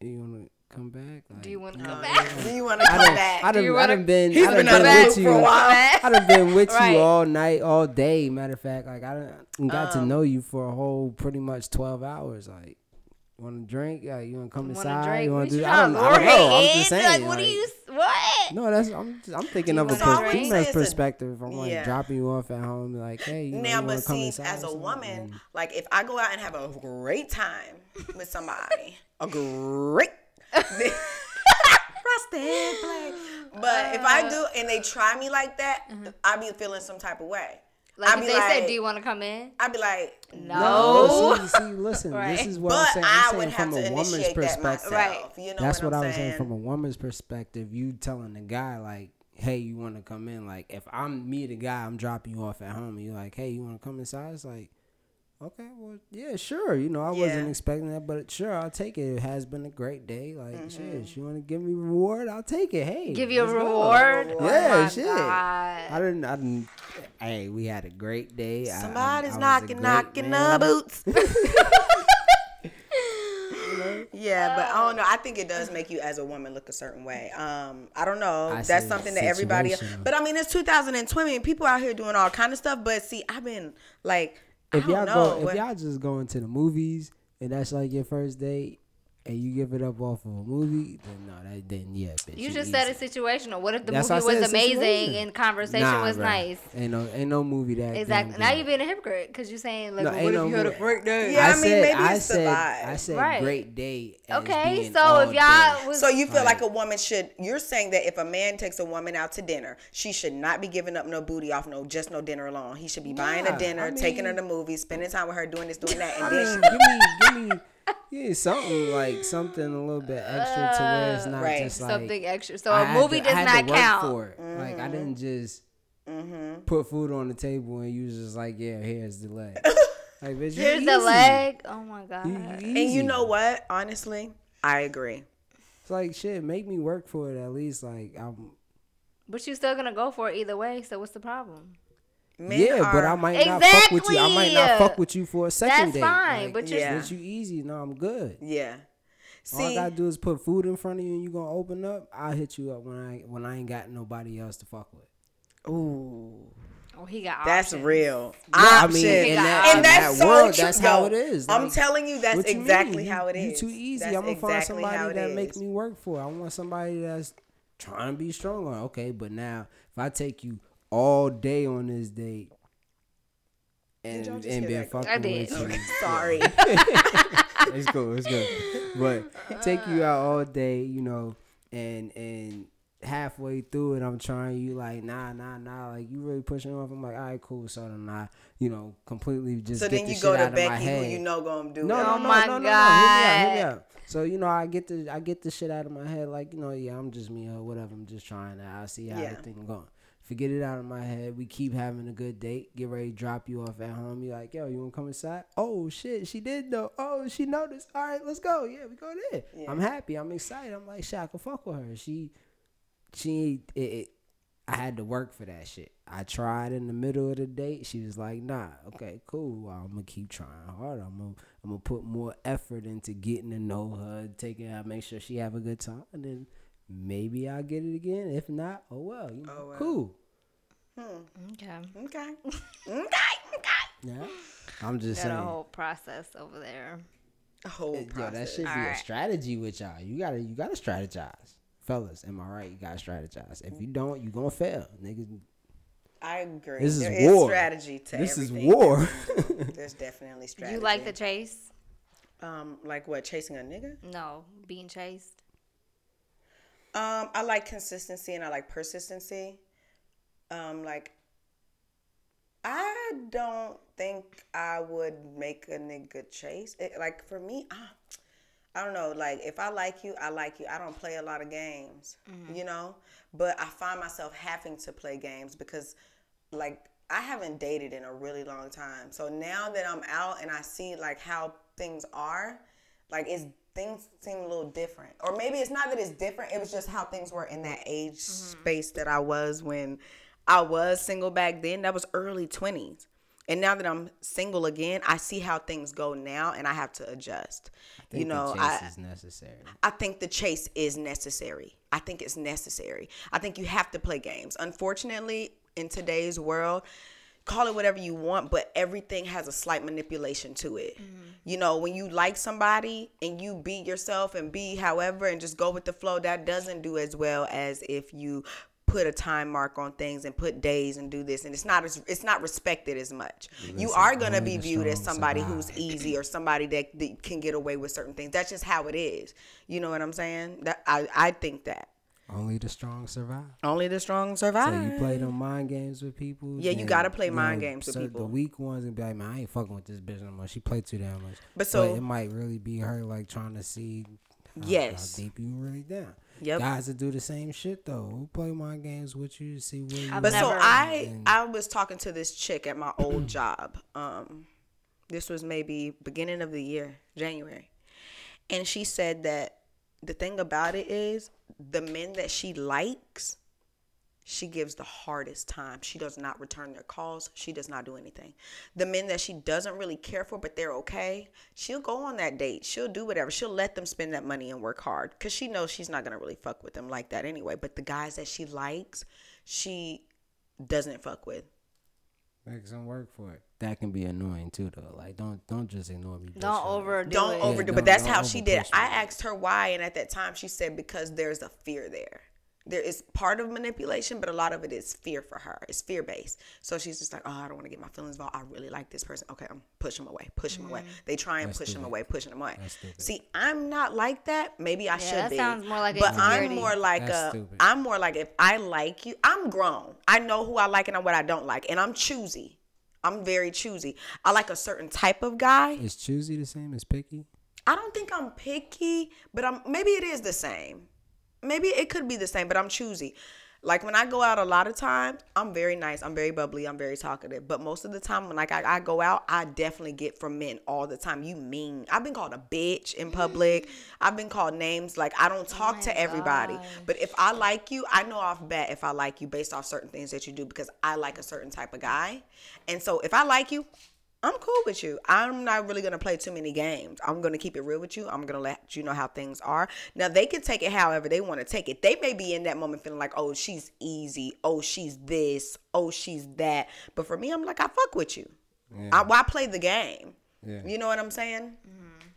you wanna come back? Like, Do you want to come back? Do you want to come back? I Do you I done been, He's I done been been on with loop you. for a while. I done been with Right. you all night, all day. Matter of fact, like I done got Um, to know you for a whole pretty much twelve hours. Like, want to drink? Like, you want to come inside? You want to do? I don't, I don't know. I'm her just saying. Like, what do like- you? What? No, that's I'm just, I'm thinking of a wanna female's Say it's a- perspective. I'm like Yeah. dropping you off at home, like, hey, you know, now, you but wanna come see, inside as a woman, And- like if I go out and have a great time with somebody, a great frosted flake. But if I uh. do and they try me like that, mm-hmm. I be feeling some type of way. Like, if they like, said, "Do you want to come in?" I'd be like, No. see, see, listen, Right. this is what but I'm saying. I I'm would saying have from to a woman's initiate that perspective. myself. You know That's what, what, I'm I was saying saying? from a woman's perspective. You telling the guy like, "Hey, you want to come in?" Like, if I'm me, the guy, I'm dropping you off at home, and you're like, "Hey, you want to come inside?" It's like, okay, well, yeah, sure. You know, I wasn't expecting that, but sure, I'll take it. It has been a great day. Like, Mm-hmm. shit, you want to give me reward? I'll take it. Hey, Give you a let's go. reward? Oh Yeah, my shit. God. I didn't. I didn't. Hey, we had a great day. I- I- Somebody's I knocking, knocking man. the boots. yeah, but I don't know. I think it does make you as a woman look a certain way. Um, I don't know. I That's something that everybody. But I mean, it's 2020 and people out here doing all kind of stuff. But see, I've been like, If y'all know. go, if y'all just going to the movies and that's like your first date, and you give it up off of a movie, then no, that then yeah, bitch. You just said easy. it's situational. What if the That's movie was amazing situation. and conversation Nah, was bruh. nice? Ain't no, ain't no movie that. Exactly. damn Now you're being a hypocrite because you're saying like, No, well, what no if you had a movie. great day? Yeah, I mean, said, maybe I it's the said, vibe. I said Right. great day. Okay, so if y'all was So you feel Right. like a woman should? You're saying that if a man takes a woman out to dinner, she should not be giving up no booty off no just no dinner alone. He should be buying Nah, a dinner, I taking her to movies, spending time with her, doing this, doing that, and then mean, give me, give me, yeah, something like something a little bit extra to where it's uh, not Right. just like something extra. So I a had movie to- I does had to not work count. For it. Like I didn't mm-hmm. just mm-hmm. put food on the table and you was just like, yeah, here's the leg. like, bitch, you Here's the leg. Oh my god. You- you and you know what? Honestly, I agree. It's like shit. Make me work for it at least. Like I'm. But you're still gonna go for it either way. So what's the problem? Men yeah, but I might not fuck with you. I might not fuck with you for a second That's date. fine, Like, but you're- Yeah. you easy. No, I'm good. Yeah. All I gotta do is put food in front of you, and you gonna open up. I'll hit you up when I when I ain't got nobody else to fuck with. ooh, Oh, he got that's options. real. I mean, Options. in that- and that's that so world, true. that's how Yo, it is. I'm telling you, that's What you exactly mean? how it is. You is. too easy. That's I'm gonna find exactly how somebody it that is. make me work for. it. I want somebody that's trying to be stronger. Okay, but now if I take you all day on this date and and been fucking I did. with you, Sorry. it's cool. It's good. But take you out all day, you know, and and halfway through it, I'm trying you like nah nah nah like you really pushing off. I'm like all right cool. So then I you know completely just so get then you go to out of my Becky, who you know gonna do No, it. no, Oh no, my no, no, no. Hear me out, hear me God. out. So you know, I get the I get the shit out of my head, like you know, yeah, I'm just me or whatever. I'm just trying to. I see how Yeah. everything going. Forget it out of my head. We keep having a good date. Get ready to drop you off at home. You like, yo, you wanna come inside? Oh shit, she did though. Oh, she noticed. All right, let's go. Yeah, we go there. Yeah. I'm happy. I'm excited. I'm like, shit, I can fuck with her. She, she, it, it. I had to work for that shit. I tried in the middle of the date. She was like, "Nah, okay, cool. Well, I'm gonna keep trying hard. I'm gonna, I'm gonna put more effort into getting to know her, taking her, make sure she have a good time, and then maybe I'll get it again. If not, oh well, you know, Oh, well. cool. Okay. Okay. Okay. Okay. Yeah, I'm just Got a whole process over there. A whole Yo, that process. should be a strategy with y'all. You gotta, you gotta strategize, fellas. Am I right? You gotta strategize. If you don't, you gonna fail, niggas. I agree. This is There is war. strategy to This is everything that war. There's definitely strategy. You like the chase? um like what chasing a nigga? No, being chased. Um, I like consistency and I like persistency. Um, like I don't think I would make a nigga chase. It, like for me, I, I don't know. Like if I like you, I like you. I don't play a lot of games, you know. But I find myself having to play games because, like, I haven't dated in a really long time. So now that I'm out and I see like how things are, like it's things seem a little different. Or maybe it's not that it's different. It was just how things were in that age mm-hmm. space that I was when I was single back then. That was early twenties. And now that I'm single again, I see how things go now, and I have to adjust. think you know, the I is necessary. I think the chase is necessary. I think it's necessary. I think you have to play games. Unfortunately, in today's world, call it whatever you want, but everything has a slight manipulation to it. Mm-hmm. You know, when you like somebody and you be yourself and be however and just go with the flow, that doesn't do as well as if you put a time mark on things and put days and do this and it's not as it's not respected as much. you are going to be viewed as somebody survive. who's easy or somebody that, that can get away with certain things. That's just how it is. You know what I'm saying? That I I think that Only the strong survive. only the strong survive. So you play them mind games with people. Yeah, you gotta play you mind games with so people. The weak ones and be like, man, I ain't fucking with this bitch no more. She played too damn much. But so- it might really be her like trying to see. How, Yes. how deep you really down. Yep. Guys that do the same shit though. Who play mind games with you? See where you. I've But so Never. I I was talking to this chick at my old job. Um This was maybe beginning of the year, January. And she said that the thing about it is the men that she likes, she gives the hardest time. She does not return their calls. She does not do anything. The men that she doesn't really care for, but they're okay, she'll go on that date. She'll do whatever. She'll let them spend that money and work hard because she knows she's not going to really fuck with them like that anyway. But the guys that she likes, she doesn't fuck with. Make some work for it. That can be annoying too, though. Like, don't don't just ignore me. Don't overdo don't it. overdo don't- but that's don't how she did it. i asked her why and at that time she said because there's a fear there there is part of manipulation but a lot of it is fear for her. It's fear based so she's just like oh i don't want to get my feelings involved. I really like this person. Okay i'm push him away push him away. Mm. They try and That's push him away pushing him away. See i'm not like that. Maybe i should that be sounds more like but i'm more like That's a stupid. i'm more like if i like you i'm grown. I know who i like and what i don't like and i'm choosy. I'm very choosy. I like a certain type of guy. Is choosy the same as picky? I don't think I'm picky, but I'm maybe it is the same. Maybe it could be the same, but I'm choosy. Like when I go out a lot of times, I'm very nice, I'm very bubbly, I'm very talkative. But most of the time when like I, I go out, I definitely get from men all the time. You mean I've been called a bitch in public. Mm. I've been called names. Like I don't oh talk to everybody. But if I like you, I know off bat if I like you based off certain things that you do because I like a certain type of guy. And so if I like you, I'm cool with you. I'm not really gonna play too many games. I'm gonna keep it real with you. I'm gonna let you know how things are. Now they can take it however they want to take it. They may be in that moment feeling like, oh, she's easy. Oh, she's this. Oh, she's that. But for me, I'm like, I fuck with you. I, why play the game? Yeah. You know what I'm saying? Mm-hmm.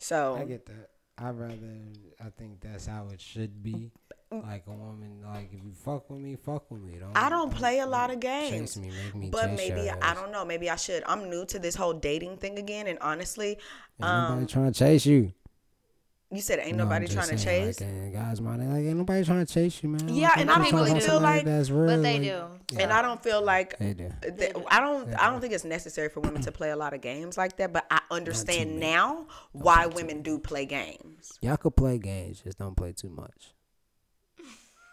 So I get that. I rather. I think that's how it should be. Like a woman, like if you fuck with me, fuck with me. Don't, I don't play a lot of games. chase me, make me But chase maybe your I don't know. Maybe I should. I'm new to this whole dating thing again, and honestly, Ain't um, nobody trying to chase you. you said ain't No, I'm nobody just trying to chase. Like, guys, man, like ain't nobody trying to chase you, man. Yeah, and I think don't really feel like- that's real. But they like- do. And I don't feel like They do. th- I don't I don't think it's necessary for women to play a lot of games like that, but I understand now why women do play games. Y'all could play games, just don't play too much.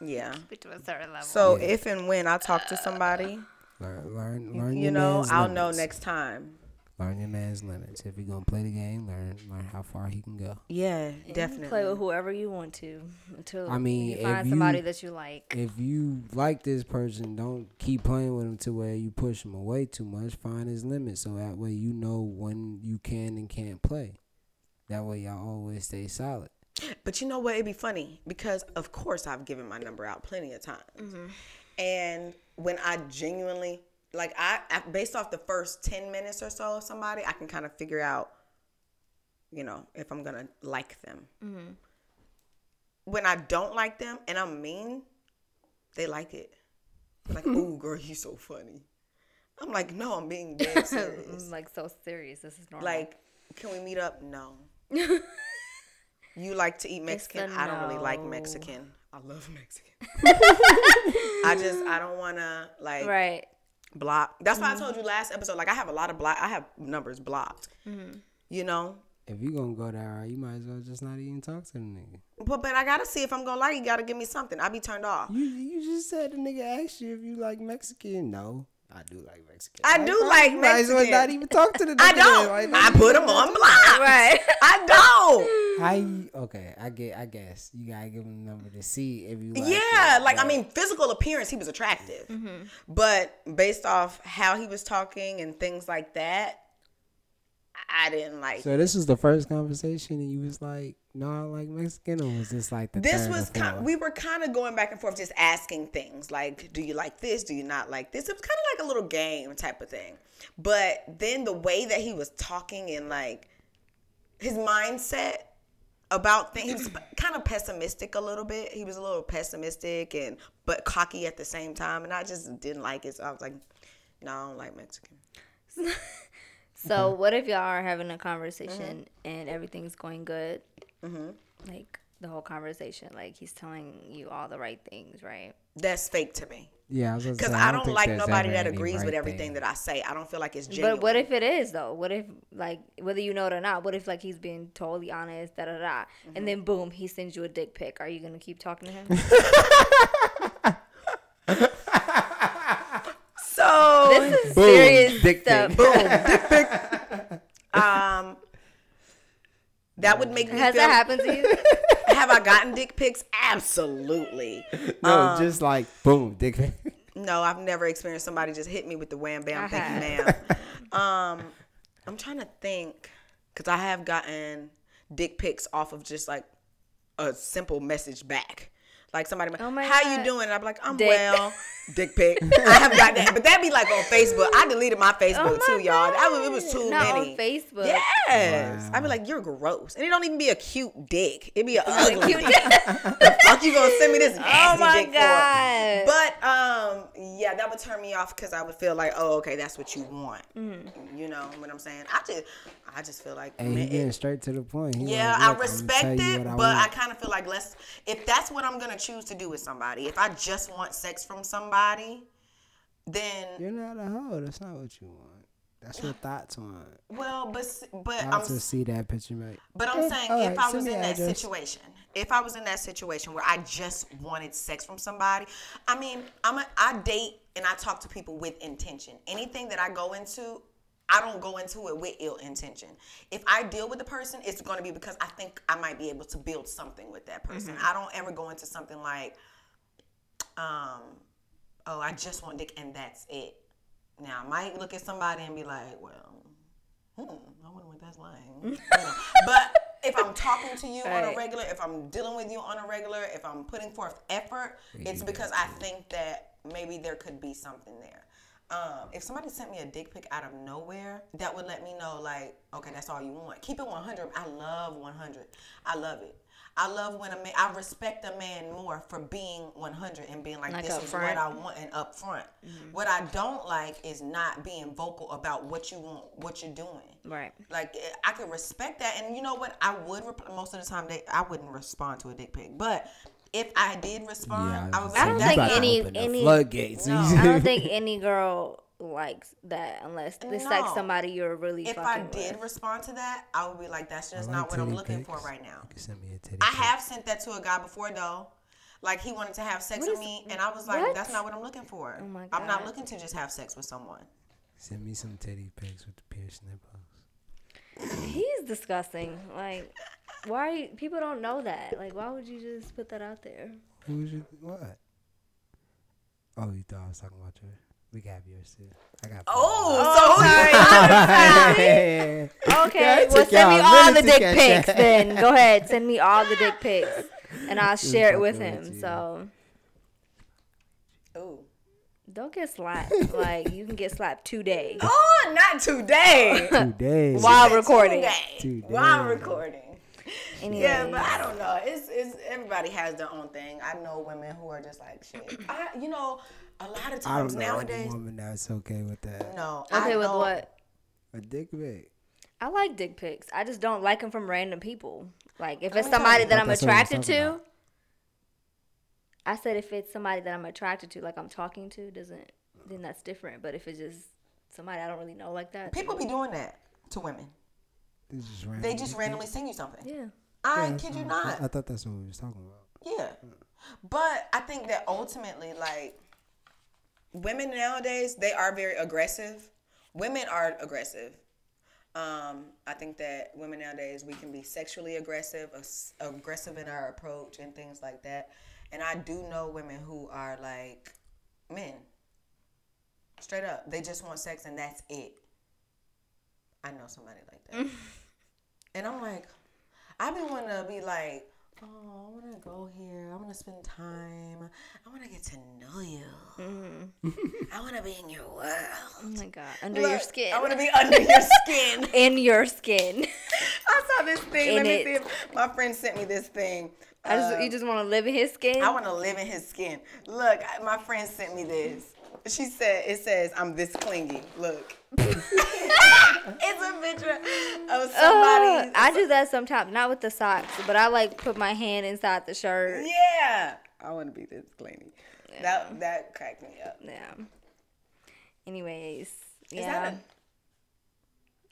Yeah. To a certain level. So if and when I talk to somebody, Learn, learn, learn. you your know, man's I'll know next time. Learn your man's limits. If you're gonna play the game, learn, learn how far he can go. Yeah, You can definitely. Play with whoever you want to until I mean, you find you- somebody that you like. If you like this person, don't keep playing with him to where you push him away too much. Find his limits so that way you know when you can and can't play. That way y'all always stay solid. But you know what? It'd be funny because, of course, I've given my number out plenty of times. Mm-hmm. And when I genuinely, like, I, based off the first 10 minutes or so of somebody, I can kind of figure out, you know, if I'm going to like them. Mm-hmm. When I don't like them and I'm mean, they like it. Like, ooh, girl, you so funny. I'm like, no, I'm being dead serious. I'm like so serious. This is normal. Like, can we meet up? No. you like to eat Mexican? I don't really like. Mexican. I love Mexican. I just I don't wanna like right. block. That's why I told mm-hmm. you last episode. Like I have a lot of block. I have numbers blocked. Mm-hmm. You know. If you gonna go that route, you might as well just not even talk to the nigga. But but I gotta see if I'm gonna like. You gotta give me something. I be turned off. You you just said the nigga asked you if you like Mexican. No, I do like Mexican. I do like you Might as well not even talk to the nigga. I don't. Like, I put them on block. Right. I don't. How you, okay, I get. I guess you gotta give him a number to see if you. Like yeah, it, like I mean, physical appearance, he was attractive, mm-hmm. but based off how he was talking and things like that, I didn't like. So this was the first conversation, and you was like, "No, I like Mexican," or was this like the this third or was kind. We were kind of going back and forth, just asking things like, "Do you like this? Do you not like this?" It was kind of like a little game type of thing. But then the way that he was talking and like his mindset about things, he was kind of pessimistic a little bit. He was a little pessimistic and but cocky at the same time, and I just didn't like it. So I was like, "No, I don't like Mexican." So what if y'all are having a conversation and everything's going good? Mm-hmm. Like the whole conversation, like he's telling you all the right things, right? That's fake to me. yeah, Because because I don't like nobody that agrees with everything that I say. I don't feel like it's genuine. But what if it is though? What if like whether you know it or not? What if like he's being totally honest, da da da, Mm-hmm. and then boom, he sends you a dick pic? Are you gonna keep talking to him? this is Boom. serious Dick stuff. Boom. Dick pic. Um, that would make me Has feel. that happened to you? Have I gotten dick pics? Absolutely. No, Um, just like boom, dick pic. No, I've never experienced somebody just hit me with the wham bam, I thank you, ma'am. um, I'm trying to think because I have gotten dick pics off of just like a simple message back. Like somebody, Oh my how you doing? And I'm like, I'm Dick. well. Dick pic. I have got that, but that'd be like on Facebook. I deleted my Facebook Oh my too, y'all. That was, it was too Not many. on Facebook. Yes, Wow. I'd be like, you're gross, and it don't even be a cute dick. It'd be an ugly Cute. dick. the fuck you gonna send me this nasty oh my dick for? god. But um, yeah, that would turn me off because I would feel like, oh, okay, that's what you want. Mm-hmm. You know what I'm saying? I just, I just feel like, And he man, getting it- straight to the point. He yeah, like, I respect it, I but I kind of feel like let's. If that's what I'm gonna choose to do with somebody, if I just want sex from somebody, then You're not a hoe. That's not what you want. That's your thoughts want. well, but but I I'm to see that picture, mate. But I'm saying all if right, I was in that address. situation, if I was in that situation where I just wanted sex from somebody, I mean, I'm a, I date and I talk to people with intention. Anything that I go into, I don't go into it with ill intention. If I deal with the person, it's going to be because I think I might be able to build something with that person. I don't ever go into something like, um, oh, I just want dick and that's it. Now I might look at somebody and be like, well, hmm, I wonder what that's like. You know, But if I'm talking to you on a regular, if I'm dealing with you on a regular, if I'm putting forth effort, it's because I think that maybe there could be something there. Um, if somebody sent me a dick pic out of nowhere, that would let me know, like, okay, that's all you want. Keep it 100. I love 100. I love it. I love when a man, I respect a man more for being 100 and being like, Like this is upfront. what I want and upfront. What I don't like is not being vocal about what you want, what you're doing. right. Like eh, I could respect that, and you know what? I would rep- most of the time they I wouldn't respond to a dick pic, but if I did respond, I would be I don't that's think any- any- floodgates. No, I don't think any girl likes that unless it's like somebody you're really if I did with. respond to that, I would be like, that's just I not what I'm titty looking for right now. You send me a titty I pic. have sent that to a guy before though. Like he wanted to have sex What with me, and I was like, what? "That's not what I'm looking for. Oh my God. I'm not looking to just have sex with someone." Send me some teddy pics with the pierced nipples. He's disgusting. Like, why people don't know that? Like, why would you just put that out there? Who's your what? Oh, you thought I was talking about yours? We got yours too. I got. Oh, so oh, sorry. Okay, Yeah, well send me y'all the dick pics that. then. Go ahead, send me all the dick pics, and I'll share it with him. with. So Oh. don't get slapped. like you can get slapped today Oh, not today. Two days. while recording. Today. Today. While recording. Anyway, Yeah, but I don't know. It's it's everybody has their own thing. I know women who are just like shit. I you know, a lot of I times don't know any nowadays. woman that's okay with that. No. I okay with what? A dick pic. I like dick pics. I just don't like them from random people. Like if it's somebody that I'm that's what we was attracted to. about. I said if it's somebody that I'm attracted to, like I'm talking to, doesn't then that's different. But if it's just somebody I don't really know like that, People be doing that to women. It's just random. They just randomly sing you something. yeah. I Yeah, kid you not. I, I thought that's what we was talking about. Yeah. But I think that ultimately, like, women nowadays, they are very aggressive. Women are aggressive. Um, I think that women nowadays, we can be sexually aggressive, as- aggressive in our approach and things like that. And I do know women who are like men. Straight up. They just want sex and that's it. I know somebody like that. and I'm like, I be wanting to be like, oh, I want to go here. I want to spend time. I want to get to know you. I want to be in your world. Oh my god, under your skin. I want to be under your skin. in your skin. I saw this thing. In Let me see if my friend sent me this thing. I just Uh, you just want to live in his skin. I want to live in his skin. Look, my friend sent me this. She said it says I'm this clingy. Look. It's a picture of Ugh, somebody. Uh, I do that sometimes, not with the socks, but I like put my hand inside the shirt. yeah. I want to be this clingy. That that cracked me up. Yeah. Anyways, Is yeah. that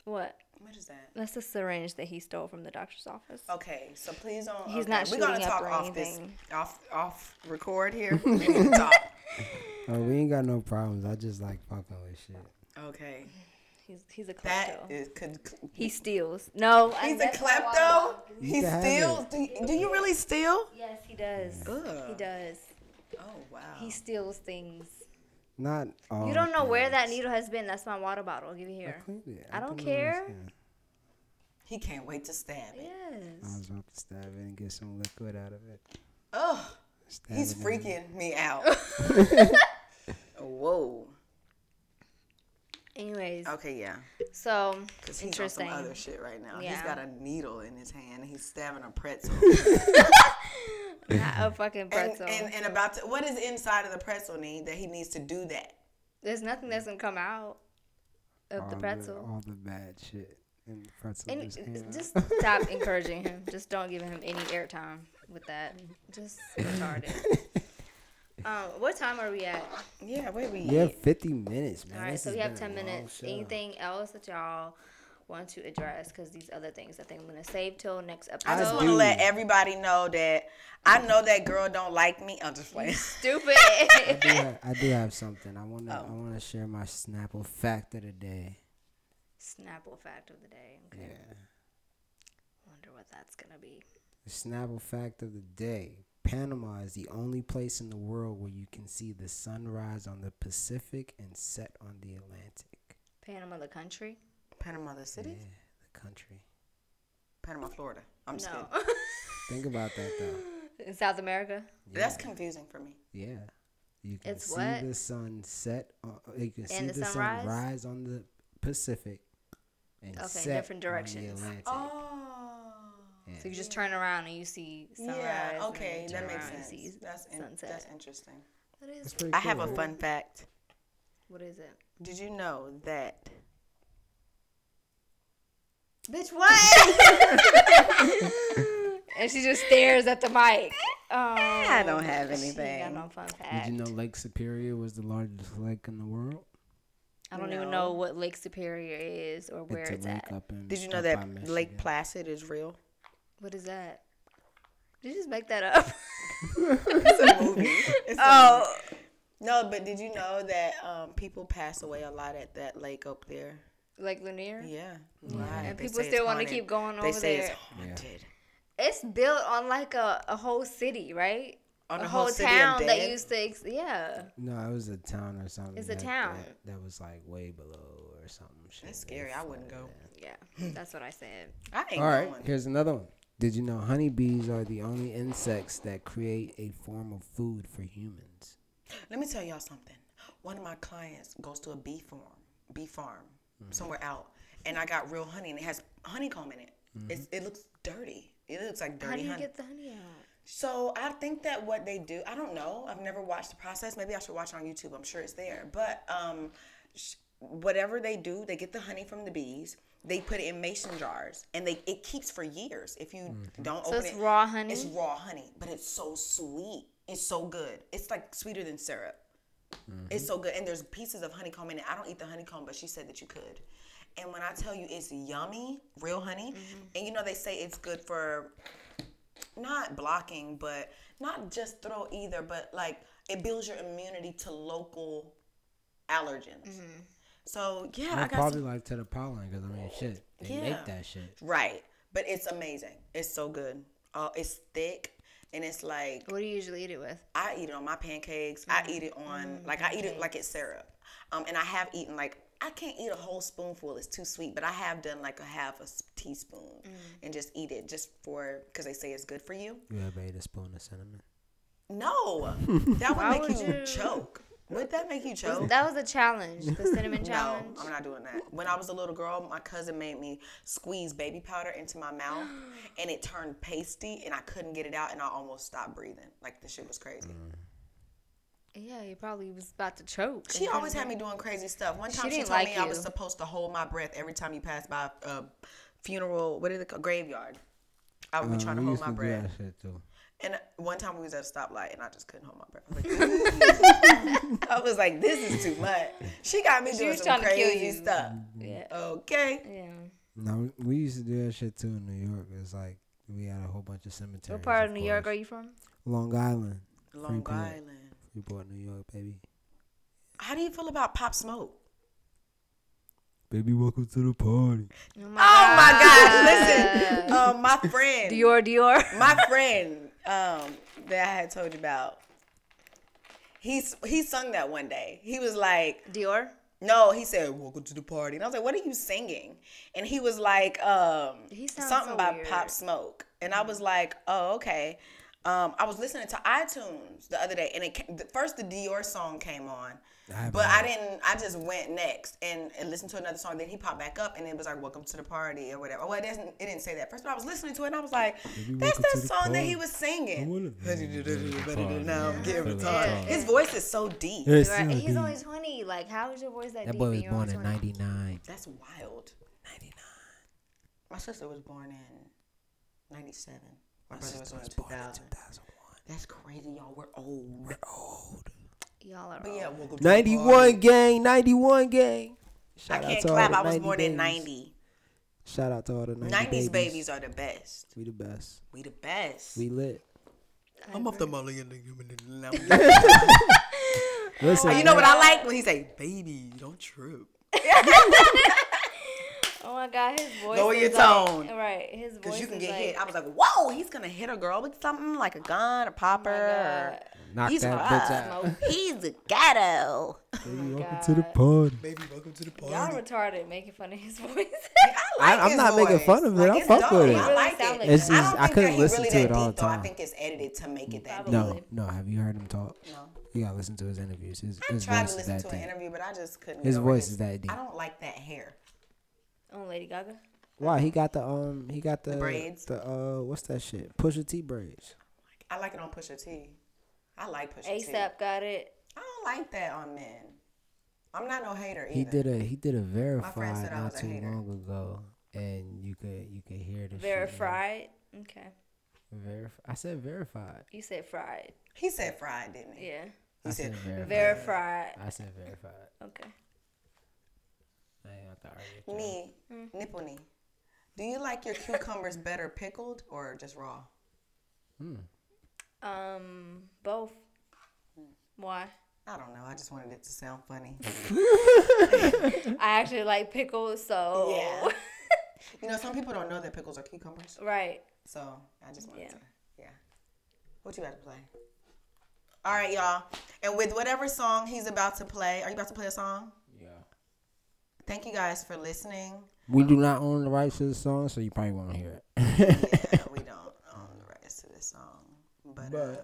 what? what is that? That's the syringe that he stole from the doctor's office. Okay, so please don't. He's okay, not We're gonna shooting up talk or off this, anything. off off record here. We need to talk. Oh, we ain't got no problems. I just like fucking with shit. Okay. He's he's a klepto. is could. he steals. No, He's a that's my water klepto. bottle. He steals. Do you, do you really steal? Yes, he does. Ugh. He does. Oh wow. He steals things. Not all. you don't know where that needle has been. That's my water bottle. I'll give you here. cleaned it. I don't put it on care. He can't wait to stab it. Yes. I Yes. was about to stab it and get some liquid out of it. Oh, Stab he's it freaking me out. Whoa. Anyways, Okay, yeah. so Because he's on interesting. some other shit right now. Yeah. He's got a needle in his hand. He's stabbing a pretzel. Not a fucking and, pretzel. and, and about to, what is inside of the pretzel need that he needs to do that? There's nothing that's gonna come out of the All pretzel. all the bad shit in the pretzel. Any, just just stop encouraging him. Just don't give him any airtime with that. Just retarded. Um, what time are we at? Yeah, wait, we. We have 50 minutes, man. All right, This so we have 10 minutes. show. Anything else that y'all want to address? Because these other things, I think I'm gonna save till next episode. I just want to let everybody know that I know that girl don't like me. I'm just playing. Stupid. I do, have, I do have something. I want to. Oh. I want to share my Snapple fact of the day. Snapple fact of the day. Okay. Yeah. Wonder what that's gonna be. The Snapple fact of the day. Panama is the only place in the world where you can see the sunrise on the Pacific and set on the Atlantic. Panama, the country? Panama the city, Yeah, the country. Panama, Florida. I'm just no. kidding. Think about that though. In South America? Yeah. That's confusing for me. Yeah. You can It's see what? the sun set. On, you can see the the, sun rise on the Pacific and Okay, set different on directions. the Atlantic. Oh. So you just turn around and you see sunrise. Yeah. and Okay, then that makes sense. see That's in, sunset. that's interesting. That is. That's pretty I have a fun fact. What is it? Did you know that? Bitch, what? and she just stares at the mic. Oh, I don't have She ain't got anything. no fun fact. Did you know Lake Superior was the largest lake in the world? I don't even know what Lake Superior is or where it's, a lake at. up in. Did you know that by Lake Placid is real? What is that? Did you just make that up? It's a movie. It's a oh, No, but did you know that um, people pass away a lot at that lake up there? Lake Lanier? Yeah. And They people still wanna keep going They over say there. it's haunted. It's built on like a, a whole city, right? On a the whole, whole town that used to, ex- yeah. No, it was a town or something. It's a that- town. That, that was like way below or something. shit. That's They scary. I wouldn't go. it. Yeah, that's what I said. I ain't All right, going. here's another one. Did you know honeybees are the only insects that create a form of food for humans? Let me tell y'all something. One of my clients goes to a bee farm, bee farm somewhere out, and I got real honey, and it has honeycomb in it. It's, it looks dirty. It looks like dirty honey. How do you honey. get the honey out? So I think that what they do, I don't know. I've never watched the process. Maybe I should watch it on YouTube. I'm sure it's there. But um, sh- whatever they do, they get the honey from the bees. They put it in mason jars, and they it keeps for years. If you mm-hmm. don't So open it's it, raw honey? It's raw honey, but it's so sweet. It's so good. It's like sweeter than syrup. Mm-hmm. It's so good, and there's pieces of honeycomb in it. I don't eat the honeycomb, but she said that you could. And when I tell you it's yummy, real honey, mm-hmm. and you know they say it's good for not blocking, but not just throat either, but like it builds your immunity to local allergens. So yeah, I I'd got probably some, like to the pollen because I mean, shit, they Yeah. make that shit. right, but it's amazing. It's so good. Uh, it's thick and it's like What do you usually eat it with? I eat it on my pancakes. I eat it on like I eat it like it's syrup. Um, and I have eaten like I can't eat a whole spoonful; it's too sweet. But I have done like a half a teaspoon and just eat it just for because they say it's good for you. You ever ate a spoon of cinnamon? No, that would Why make would you, you? choke. Would that make you choke? That was a challenge, the cinnamon challenge. No, challenge. I'm not doing that. When I was a little girl, my cousin made me squeeze baby powder into my mouth, and it turned pasty, and I couldn't get it out, and I almost stopped breathing. Like the shit was crazy. Yeah, he probably was about to choke. She always had me doing crazy stuff. One time she, didn't told like me I was supposed to hold my breath every time you pass by a funeral. What is it called? Graveyard. I would be trying to hold my to do breath. That shit too. And one time we was at a stoplight and I just couldn't hold my breath. I was like, I was like, this is too much. She got me She doing was some trying to kill crazy you. stuff. Yeah. Okay. Yeah. No, we used to do that shit too in New York. It's like we had a whole bunch of cemeteries. What part of New York are you from? Long Island, Long Freeport. Island. Freeport, New York, baby. How do you feel about Pop Smoke? Baby, welcome to the party. Oh Oh my god! Listen, um, my friend, Dior, Dior. my friend, um, that I had told you about. He's he sung that one day. He was like, Dior. No, he said, "Welcome to the party," and I was like, "What are you singing?" And he was like, um, He something so by weird. Pop Smoke, and I was like, "Oh, okay." Um, I was listening to iTunes the other day, and it ca- the, first the Dior song came on, haven't but I didn't. I just went next and, and listened to another song. Then he popped back up, and it was like "Welcome to the party" or whatever. Well, it doesn't. It didn't say that first, but I was listening to it, and I was like, "That's welcome that to the song that he was singing." Now I'm getting retarded. His voice is so deep. It's Right. so He's deep. only 20. Like, how is your voice that, That deep? That boy was born in '99. That's wild. 99. My sister was born in 97. My brother was born in 2001. That's crazy, y'all. We're old. Old. Y'all are. But yeah, welcome to the 91 party. gang, 91 gang. I Shout out can't to all clap. the I was born in 90. Shout out to all the 90 90s babies. babies. are the best. We the best. We the best. We lit. I'm off the molly and the Listen, oh, You know what I like when he say, "Baby, don't trip," Oh my god, his voice. Lower is your like- tone. right, his voice. because you can is get like, hit. I was like, "Whoa, he's gonna hit a girl with something like a gun, a oh popper." or- knock he's that rough. bitch out. He's a ghetto. Oh Baby, welcome God. to the party. Baby, welcome to the pod. Y'all retarded making fun of his voice. I like I'm his not making fun of it. I it's fuck with it. I like really sound it. like It's that. just- don't I think couldn't that he's listen really to that it all deep, the though. I think it's edited to make it that Probably. deep. No, no. Have you heard him talk? No. You gotta listen to his interviews. His, I his tried voice to listen to an deep. interview, but I just couldn't. His voice his- is that deep. I don't like that hair. Oh, Lady Gaga. Why he got the um he got the, braids? the uh what's that shit Pusha T braids. I like it on Pusha T. I like Pusha T. ASAP got it. I don't like that on men. I'm not no hater either. He did a he did a verified not a too hater. long ago, and you could you could hear the verified. shit. Okay. Verif- I said verified. You said fried. He said fried, didn't he? Yeah. He I said said verified. Very fried. I said verified. Okay. I ain't got to argue. with you. me, Hmm. nipple knee. Do you like your cucumbers better pickled or just raw? Hmm. Um, both. Why? I don't know. I just wanted it to sound funny. I actually like pickles, so Yeah. you know, some people don't know that pickles are cucumbers, right. so I just wanted Yeah. to. Yeah. What you got to play? All right, y'all. And with whatever song he's about to play, are you about to play a song? Yeah. Thank you guys for listening. We do not own the rights to the song, so you probably won't hear it. yeah, we don't own the rights to this song. But, uh,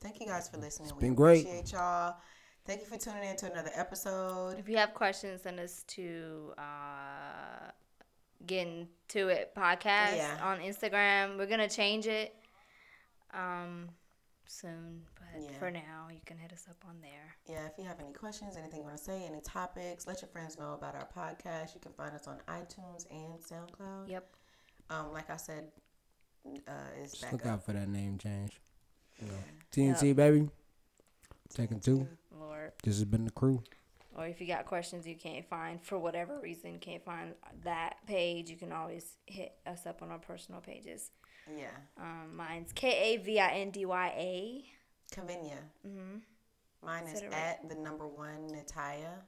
thank you guys for listening. we been great. appreciate y'all. Thank you for tuning in to another episode. If you have questions, send us to uh, Getting To It podcast Yeah. on Instagram. We're gonna change it um soon, but Yeah. for now, you can hit us up on there. Yeah, if you have any questions, anything you want to say, any topics, let your friends know about our podcast. You can find us on iTunes and SoundCloud. Yep. Um, like I said, uh, is Just back look up. out for that name change. You know, TNT baby, taking two. Lord. This has been the crew. Or if you got questions you can't find for whatever reason, can't find that page, you can always hit us up on our personal pages. Yeah, Um, mine's K A V I N D Y A. Kavinya. Mm-hmm. Mine is Said right. at the number one Nataya.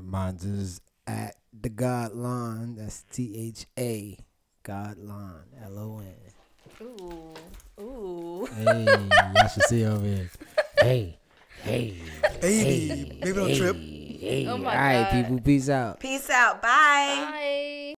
Mine's is at the God Line. That's T H A God Line. L O N. Ooh. Ooh. Hey, y'all should see over here. Hey, hey, Baby, baby, don't trip. hey. Oh All my right, God. people, peace out. Peace out. Bye. Bye.